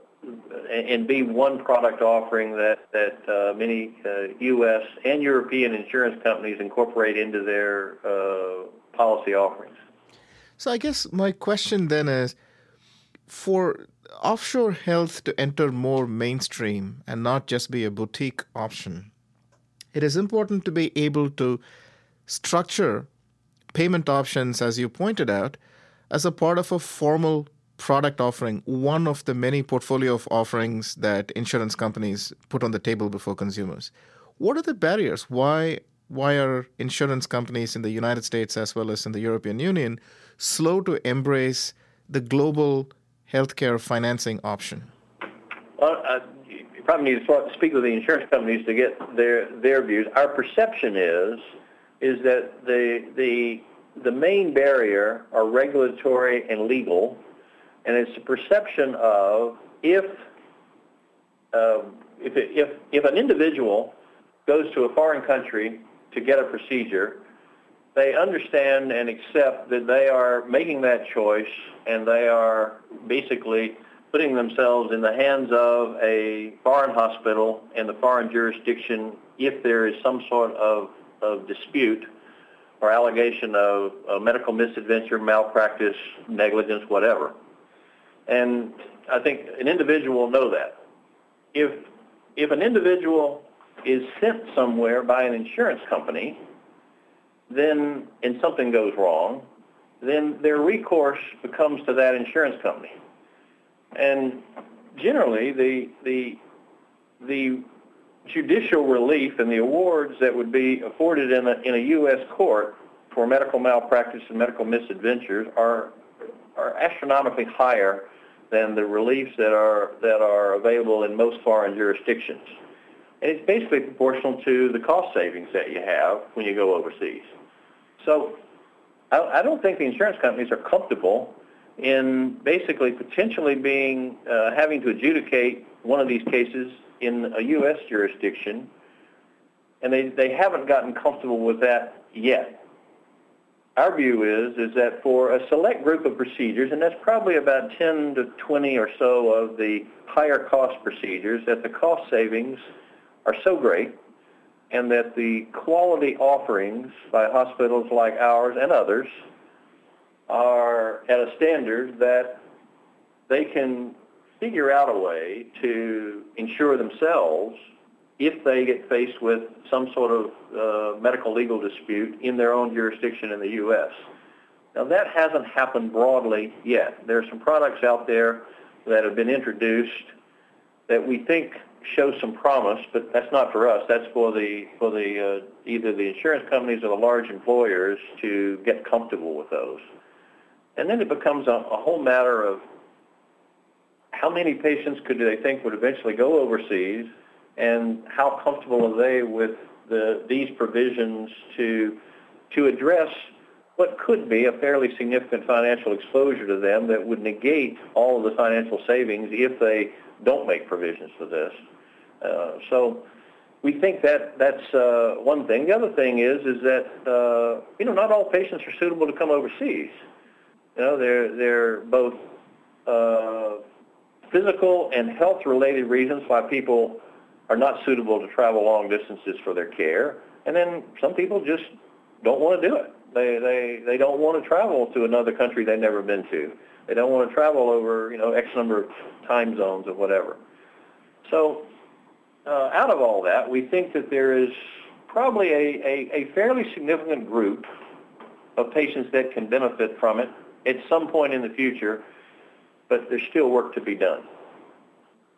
and be one product offering that that uh, many uh, U.S. and European insurance companies incorporate into their uh, policy offerings. So I guess my question then is, for offshore health to enter more mainstream and not just be a boutique option, it is important to be able to structure payment options, as you pointed out, as a part of a formal product offering, one of the many portfolio of offerings that insurance companies put on the table before consumers. What are the barriers? Why why are insurance companies in the United States as well as in the European Union slow to embrace the global healthcare financing option? Well, uh, you probably need to speak with the insurance companies to get their their views. Our perception is is that the the the main barrier are regulatory and legal, and it's the perception of if uh, if, if if an individual goes to a foreign country to get a procedure, they understand and accept that they are making that choice and they are basically putting themselves in the hands of a foreign hospital in the foreign jurisdiction if there is some sort of, of dispute or allegation of, of medical misadventure, malpractice, negligence, whatever. And I think an individual will know that. If, if an individual is sent somewhere by an insurance company, then, and something goes wrong, then their recourse becomes to that insurance company. And generally, the, the, the judicial relief and the awards that would be afforded in a, in a U.S. court for medical malpractice and medical misadventures are, are astronomically higher than the reliefs that are, that are available in most foreign jurisdictions. And it's basically proportional to the cost savings that you have when you go overseas. So I, I don't think the insurance companies are comfortable in basically potentially being uh, having to adjudicate one of these cases in a U.S. jurisdiction, and they, they haven't gotten comfortable with that yet. Our view is is that for a select group of procedures, and that's probably about 10 to 20 or so of the higher cost procedures, that the cost savings are so great and that the quality offerings by hospitals like ours and others are at a standard that they can figure out a way to insure themselves if they get faced with some sort of uh, medical legal dispute in their own jurisdiction in the U.S. Now that hasn't happened broadly yet. There are some products out there that have been introduced that we think show some promise, but that's not for us. That's for the for the uh, either the insurance companies or the large employers to get comfortable with those. And then it becomes a, a whole matter of how many patients could they think would eventually go overseas, and how comfortable are they with the, these provisions to to address what could be a fairly significant financial exposure to them that would negate all of the financial savings if they don't make provisions for this. Uh, so we think that that's uh, one thing. The other thing is is that uh, you know not all patients are suitable to come overseas. You know they're they're both uh, physical and health related reasons why people are not suitable to travel long distances for their care, and then some people just don't want to do it. They they they don't want to travel to another country they've never been to. They don't want to travel over you know X number of time zones or whatever. So uh, out of all that, we think that there is probably a, a, a fairly significant group of patients that can benefit from it at some point in the future, but there's still work to be done.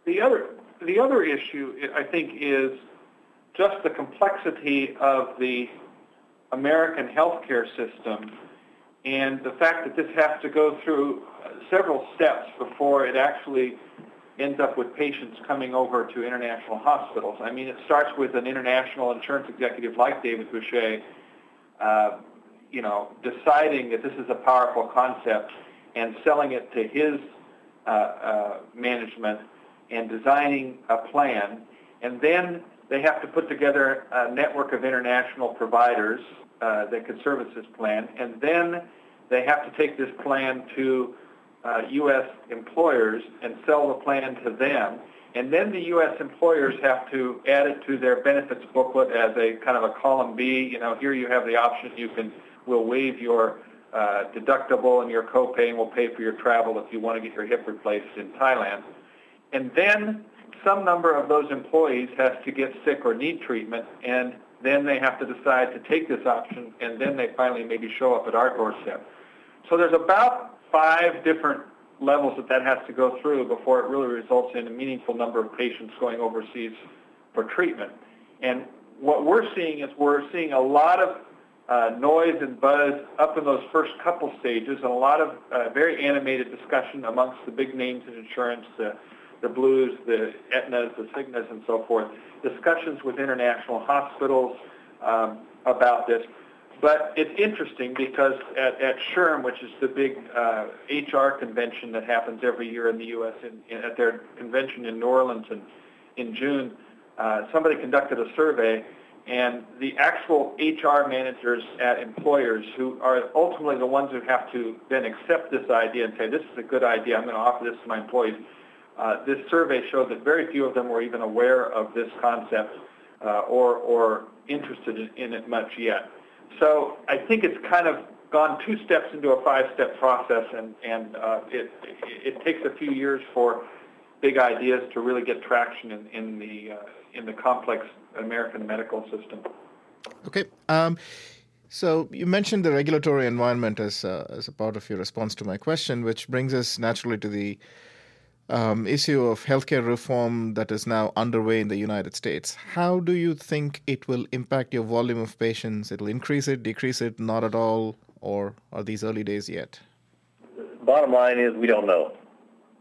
The other, the other issue, I think, is just the complexity of the American healthcare system and the fact that this has to go through several steps before it actually ends up with patients coming over to international hospitals. I mean, it starts with an international insurance executive like David Boucher, uh, you know, deciding that this is a powerful concept and selling it to his uh, uh, management and designing a plan. And then they have to put together a network of international providers uh, that could service this plan. And then they have to take this plan to uh, U.S. employers and sell the plan to them. And then the U.S. employers have to add it to their benefits booklet as a kind of a column B. You know, here you have the option you can, we'll waive your uh, deductible and your copay and we'll pay for your travel if you want to get your hip replaced in Thailand. And then some number of those employees has to get sick or need treatment and then they have to decide to take this option and then they finally maybe show up at our doorstep. So there's about five different levels that that has to go through before it really results in a meaningful number of patients going overseas for treatment. And what we're seeing is we're seeing a lot of uh, noise and buzz up in those first couple stages and a lot of uh, very animated discussion amongst the big names in insurance, the, the Blues, the Aetnas, the Cignas, and so forth, discussions with international hospitals um, about this. But it's interesting because at, at SHRM, which is the big uh, HR convention that happens every year in the U.S., in, in, at their convention in New Orleans in, in June, uh, somebody conducted a survey, and the actual HR managers at employers who are ultimately the ones who have to then accept this idea and say, this is a good idea, I'm going to offer this to my employees, uh, this survey showed that very few of them were even aware of this concept uh, or, or interested in it much yet. So I think it's kind of gone two steps into a five-step process, and, and uh, it, it takes a few years for big ideas to really get traction in, in the uh, in the complex American medical system. Okay. Um, so you mentioned the regulatory environment as uh, as a part of your response to my question, which brings us naturally to the um, issue of healthcare reform that is now underway in the United States. How do you think it will impact your volume of patients? It'll increase it, decrease it, not at all, or are these early days yet? Bottom line is we don't know.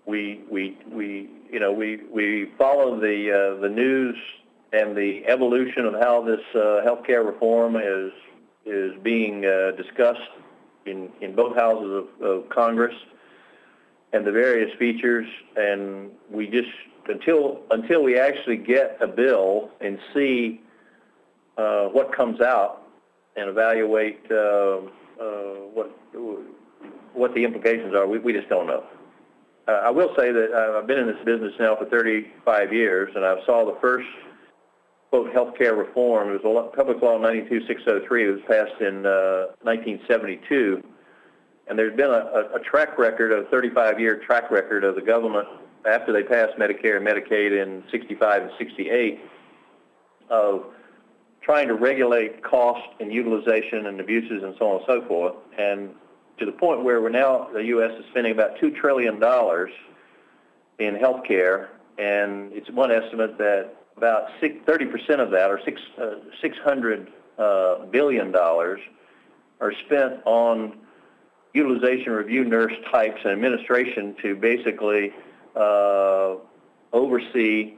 We we we you know we we follow the uh, the news and the evolution of how this uh, healthcare reform is is being uh, discussed in in both houses of, of Congress and the various features, and we just until until we actually get a bill and see uh, what comes out and evaluate uh, uh, what what the implications are, we, we just don't know. Uh, I will say that I've been in this business now for 35 years, and I saw the first quote healthcare reform. It was Public Law 92603. It was passed in 1972 uh, and there's been a, a, track record, a 35-year track record of the government after they passed Medicare and Medicaid in 65 and 68 of trying to regulate cost and utilization and abuses and so on and so forth. And to the point where we're now, the U.S. is spending about $2 trillion in health care, and it's one estimate that about 30% of that, or six, uh, 600 uh, billion are spent on utilization review nurse types and administration to basically uh, oversee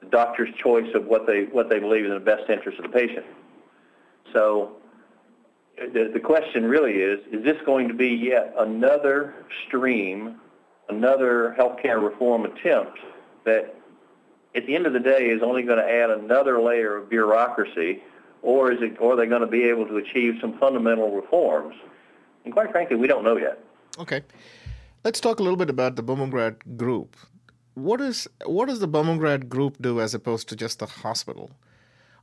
the doctor's choice of what they what they believe is in the best interest of the patient. So the, the question really is, is this going to be yet another stream, another healthcare reform attempt that at the end of the day is only going to add another layer of bureaucracy, or is it, or are they going to be able to achieve some fundamental reforms? And quite frankly, we don't know yet. Okay. Let's talk a little bit about the Bumrungrad Group. What is what does the Bumrungrad Group do as opposed to just the hospital?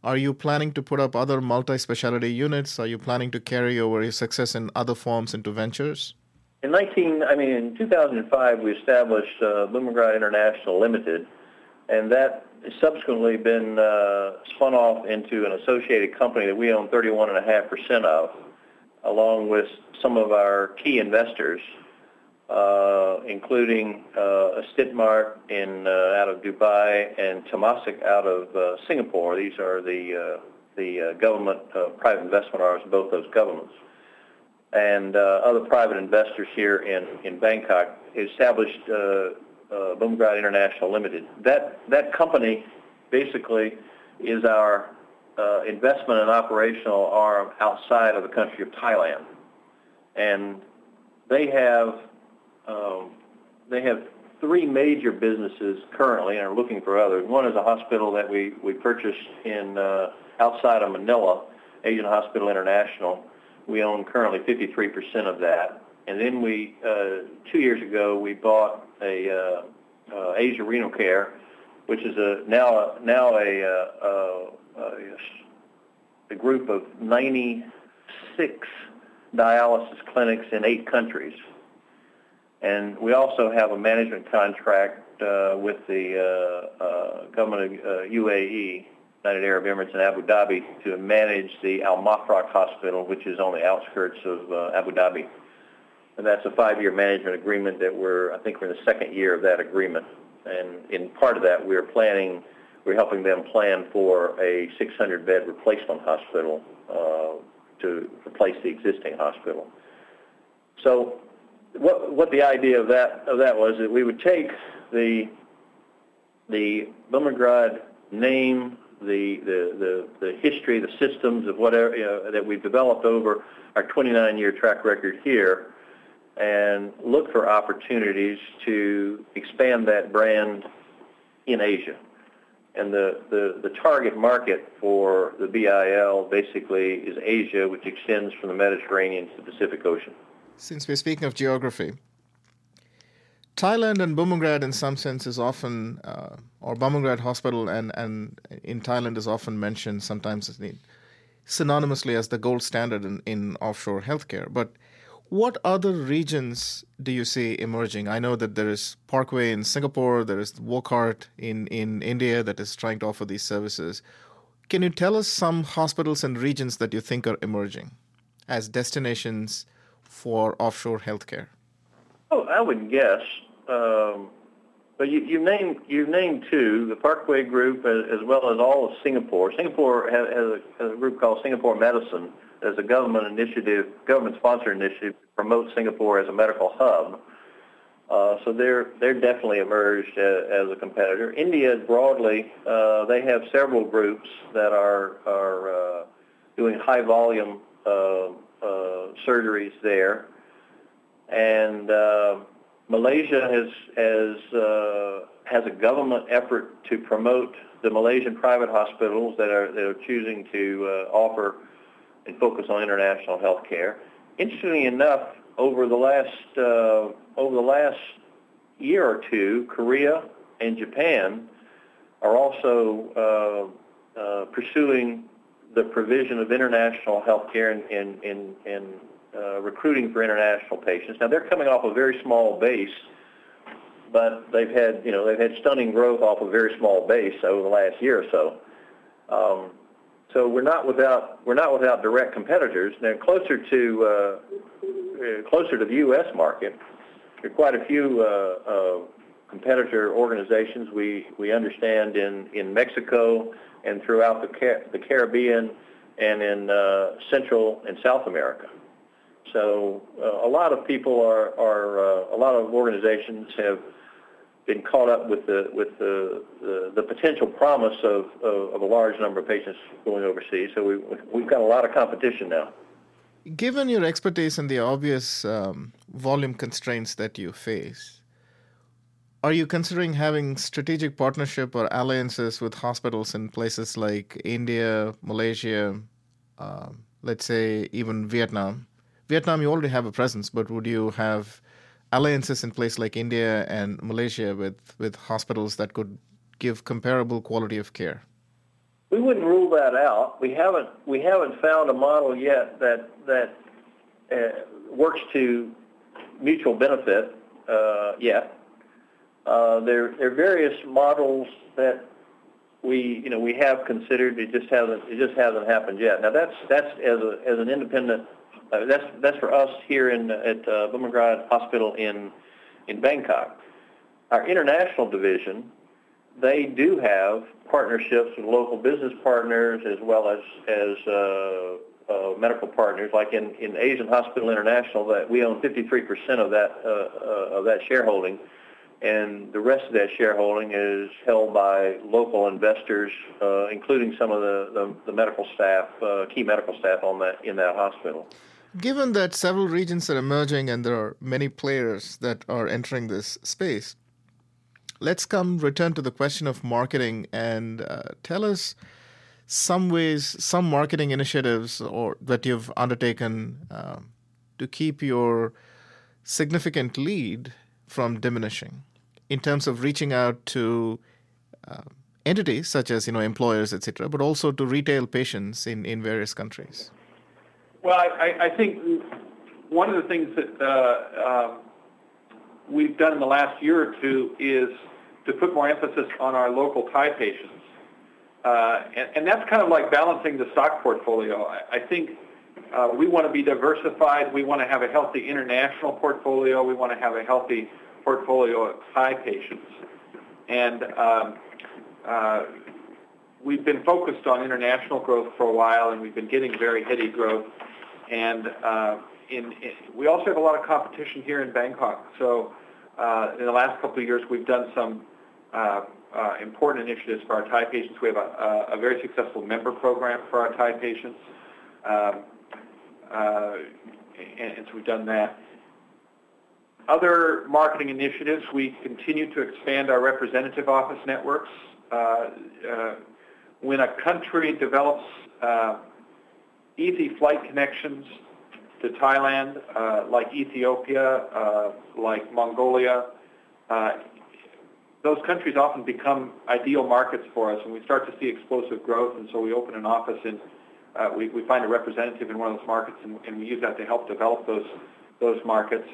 Are you planning to put up other multi-specialty units? Are you planning to carry over your success in other forms into ventures? In 19, I mean, in 2005, we established uh, International Limited, and that has subsequently been uh, spun off into an associated company that we own 31.5% of, along with some of our key investors, uh, including uh, Istithmar in uh, out of Dubai and Temasek out of uh, Singapore. These are the uh, the uh, government uh, private investment arms of both those governments, and other private investors here in in Bangkok established Bumrungrad International Limited. That that company basically is our uh, investment and operational arm outside of the country of Thailand, and they have um, they have three major businesses currently and are looking for others. One is a hospital that we, we purchased in uh, outside of Manila, Asian Hospital International. We own currently 53% of that. And then we, uh, two years ago, we bought a uh, uh, Asia Renal Care, which is a now now a, a, a, group of 96 dialysis clinics in eight countries. And we also have a management contract uh, with the uh, uh, government of uh, UAE, United Arab Emirates, in Abu Dhabi to manage the Al Mafraq Hospital, which is on the outskirts of uh, Abu Dhabi. And that's a five-year management agreement that we're, I think we're in the second year of that agreement. And in part of that, we're planning, we're helping them plan for a 600-bed replacement hospital uh, to replace the existing hospital. So what what the idea of that of that was that we would take the the Bumrungrad name, the, the the the history, the systems of whatever you know, that we've developed over our 29 year track record here, and look for opportunities to expand that brand in Asia. And the, the, the target market for the BIL basically is Asia, which extends from the Mediterranean to the Pacific Ocean. Since we're speaking of geography, Thailand and Bumrungrad, in some sense, is often, uh, or Bumrungrad Hospital and, and in Thailand is often mentioned sometimes synonymously as the gold standard in, in offshore healthcare. But what other regions do you see emerging? I know that there is Parkway in Singapore, there is Wockhardt in, in India that is trying to offer these services. Can you tell us some hospitals and regions that you think are emerging as destinations for offshore healthcare? Oh, I would guess. Um, but you, you named you named two, the Parkway Group as, as well as all of Singapore. Singapore has, has, a, has, a, group called Singapore Medicine as a government initiative, government-sponsored initiative to promote Singapore as a medical hub. Uh, so they're they're definitely emerged as, as a competitor. India broadly, uh, they have several groups that are are uh, doing high volume uh, uh, surgeries there. And uh, Malaysia has has has a government effort to promote the Malaysian private hospitals that are that are choosing to offer and focus on international health care. Interestingly enough, over the last uh, over the last year or two, Korea and Japan are also uh, uh, pursuing the provision of international health care and, and, and, and uh, recruiting for international patients. Now they're coming off a very small base, but they've had you know they've had stunning growth off a very small base over the last year or so. Um, so we're not without we're not without direct competitors. Now closer to uh, closer to the U.S. market, there are quite a few uh, uh, competitor organizations. We we understand in in Mexico and throughout the Car- the Caribbean and in uh, Central and South America. So uh, a lot of people are are uh, a lot of organizations have been caught up with the with the the, the potential promise of, of, of a large number of patients going overseas. So we we've got a lot of competition now. Given your expertise and the obvious um, volume constraints that you face, are you considering having strategic partnership or alliances with hospitals in places like India, Malaysia, uh, let's say even Vietnam? Vietnam, you already have a presence, but would you have alliances in place like India and Malaysia with, with hospitals that could give comparable quality of care? We wouldn't rule that out. We haven't we haven't found a model yet that that uh, works to mutual benefit uh, yet. Uh, there there are various models that we you know we have considered. It just hasn't it just hasn't happened yet. Now that's that's as a as an independent. Uh, that's that's for us here in at uh, Hospital in in Bangkok. Our international division they do have partnerships with local business partners as well as as uh, uh, medical partners. Like in, in Asian Hospital International, that we own 53% of that uh, uh, of that shareholding, and the rest of that shareholding is held by local investors, uh, including some of the, the, the medical staff, uh, key medical staff on that in that hospital. Given that several regions are emerging and there are many players that are entering this space, let's come return to the question of marketing and uh, tell us some ways, some marketing initiatives or that you've undertaken uh, to keep your significant lead from diminishing in terms of reaching out to uh, entities such as you know employers, etc., but also to retail patients in, in various countries. Well, I, think one of the things that uh, um, we've done in the last year or two is to put more emphasis on our local Thai patients. Uh, and, that's kind of like balancing the stock portfolio. I, think uh, we want to be diversified. We want to have a healthy international portfolio. We want to have a healthy portfolio of Thai patients. And um, we've been focused on international growth for a while, and we've been getting very heady growth. And uh, in, in, we also have a lot of competition here in Bangkok. So uh, in the last couple of years, we've done some uh, uh, important initiatives for our Thai patients. We have a, a, very successful member program for our Thai patients, um, uh, and, and, so we've done that. Other marketing initiatives, we continue to expand our representative office networks. Uh, uh, when a country develops easy flight connections to Thailand, like Ethiopia, like Mongolia, those countries often become ideal markets for us, and we start to see explosive growth. And so we open an office, and uh, we, we find a representative in one of those markets, and, and we use that to help develop those those markets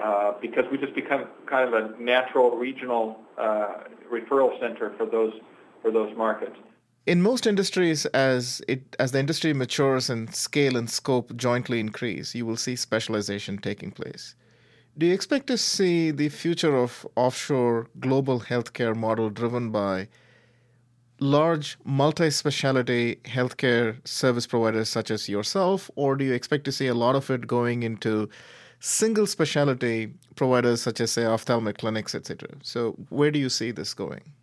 uh, because we just become kind of a natural regional uh, referral center for those for those markets. In most industries, as it as the industry matures and scale and scope jointly increase, you will see specialization taking place. Do you expect to see the future of offshore global healthcare model driven by large multi-specialty healthcare service providers such as yourself, or do you expect to see a lot of it going into single specialty providers such as say ophthalmic clinics, etc.? So where do you see this going?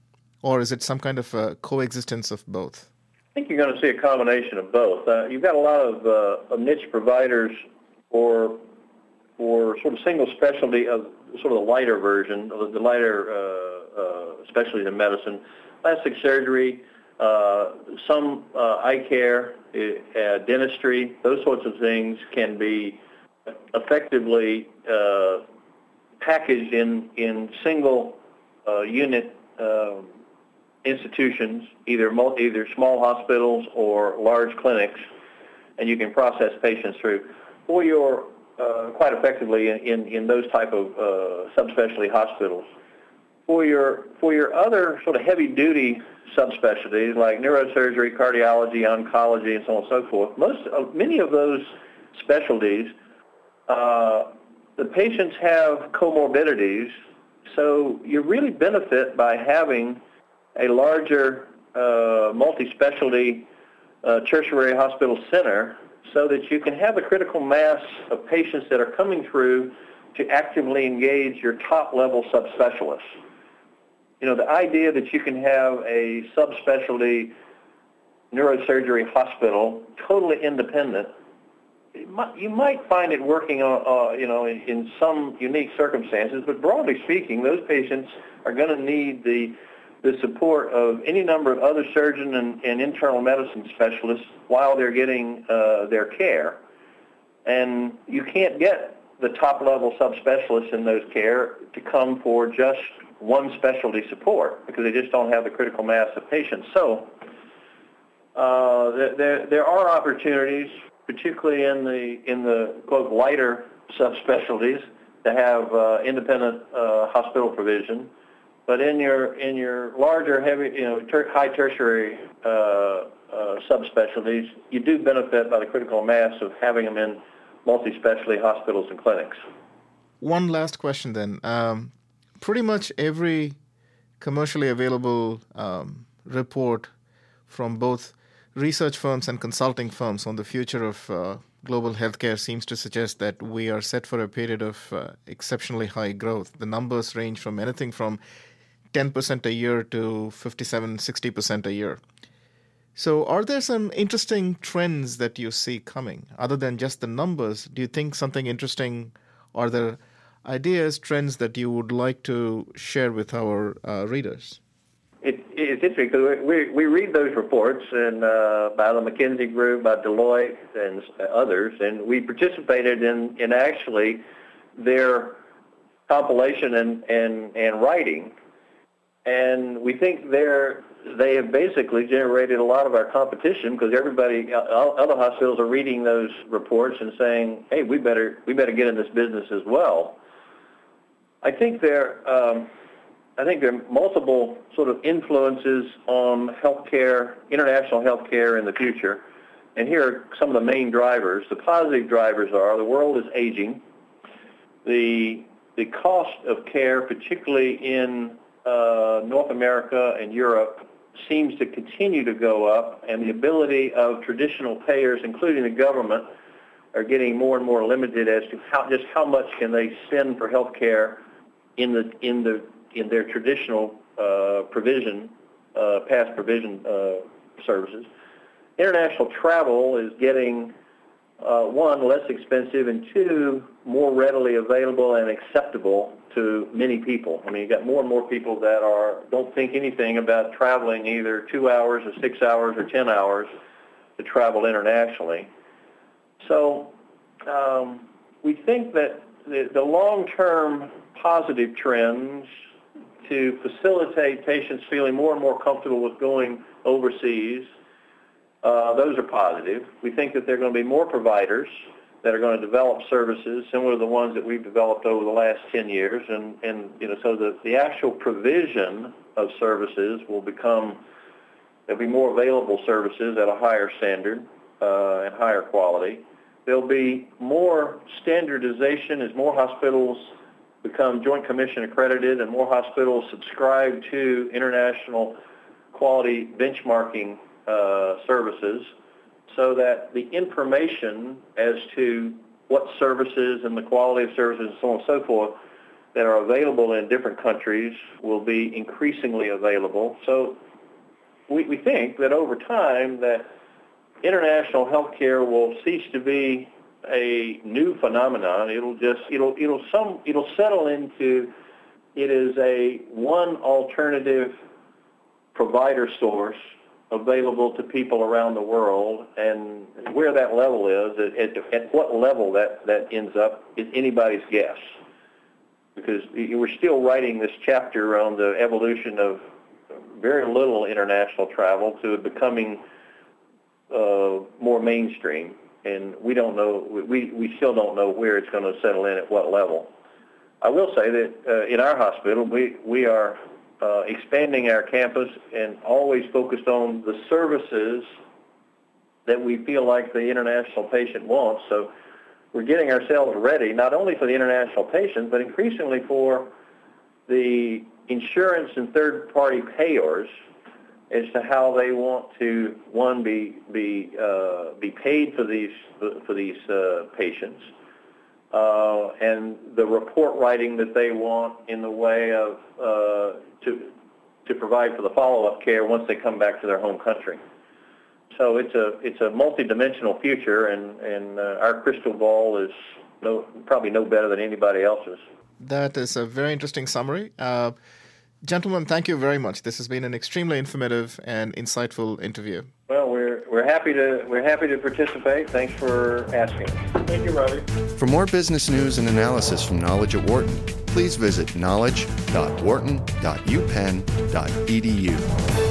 Or is it some kind of coexistence of both? I think you're going to see a combination of both. Uh, you've got a lot of, uh, of niche providers or for sort of single specialty of sort of the lighter version, the lighter uh, uh, specialties in medicine, plastic surgery, uh, some uh, eye care, dentistry, those sorts of things can be effectively packaged in, in single unit um, institutions, either, multi, either small hospitals or large clinics, and you can process patients through. For your uh, quite effectively in, in, in, those type of uh, subspecialty hospitals. For your for your other sort of heavy duty subspecialties like neurosurgery, cardiology, oncology, and so on and so forth, most uh, many of those specialties, uh, the patients have comorbidities so you really benefit by having a larger uh, multi-specialty uh, tertiary hospital center so that you can have a critical mass of patients that are coming through to actively engage your top level subspecialists. You know, the idea that you can have a subspecialty neurosurgery hospital totally independent you might find it working, uh, uh, you know, in, some unique circumstances, but broadly speaking, those patients are going to need the the support of any number of other surgeon and, and internal medicine specialists while they're getting uh, their care. And you can't get the top level subspecialists in those care to come for just one specialty support because they just don't have the critical mass of patients. So uh, there, there are opportunities particularly in the in the quote lighter subspecialties to have uh, independent uh, hospital provision. But in your in your larger heavy you know ter- high tertiary uh, uh, subspecialties, you do benefit by the critical mass of having them in multi-specialty hospitals and clinics. One last question then. Um, pretty much every commercially available um, report from both research firms and consulting firms on the future of uh, global healthcare seems to suggest that we are set for a period of uh, exceptionally high growth. The numbers range from anything from 10% a year to 57, 60% a year. So, are there some interesting trends that you see coming other than just the numbers? Do you think something interesting? Are there ideas, trends that you would like to share with our uh, readers? it, it's interesting because we, we read those reports and uh, by the McKinsey Group, by Deloitte, and others, and we participated in, in actually their compilation and, and, and writing. And we think they're, they have basically generated a lot of our competition because everybody, other hospitals are reading those reports and saying, hey, we better, we better get in this business as well. I think they're, um, I think there are multiple sort of influences on healthcare, international healthcare in the future. And here are some of the main drivers. The positive drivers are the world is aging. The, the cost of care, particularly in uh, North America and Europe, seems to continue to go up, and the ability of traditional payers, including the government, are getting more and more limited as to how, just how much can they spend for health care in the, in the in their traditional uh, provision, uh, past provision uh, services. International travel is getting, uh, one, less expensive, and two, more readily available and acceptable to many people. I mean, you've got more and more people that are don't think anything about traveling either two hours or six hours or 10 hours to travel internationally. So um, we think that the, the long-term positive trends to facilitate patients feeling more and more comfortable with going overseas. Uh, those are positive. We think that there are going to be more providers that are going to develop services similar to the ones that we've developed over the last 10 years. And, and you know, so the, the actual provision of services will become, there'll be more available services at a higher standard uh, and higher quality. There'll be more standardization as more hospitals become Joint Commission accredited and more hospitals subscribe to international quality benchmarking uh, services so that the information as to what services and the quality of services and so on and so forth that are available in different countries will be increasingly available. So we, we think that over time that international healthcare will cease to be a new phenomenon. It'll just it'll it'll some it'll settle into it is a one alternative provider source available to people around the world and where that level is at, at, at what level that, that ends up is anybody's guess because we're still writing this chapter on the evolution of very little international travel to becoming uh, more mainstream and we don't know, we, we still don't know where it's going to settle in at what level. I will say that uh, in our hospital, we, we are uh, expanding our campus and always focused on the services that we feel like the international patient wants. So we're getting ourselves ready not only for the international patient, but increasingly for the insurance and third-party payers as to how they want to one be be uh, be paid for these for these uh, patients, uh, and the report writing that they want in the way of uh, to to provide for the follow-up care once they come back to their home country. So it's a it's a multidimensional future, and and uh, our crystal ball is no probably no better than anybody else's. That is a very interesting summary. Gentlemen, thank you very much. This has been an extremely informative and insightful interview. Well, we're we're happy to we're happy to participate. Thanks for asking. Thank you, Ravi. For more business news and analysis from Knowledge at Wharton, please visit knowledge.wharton.upenn.edu.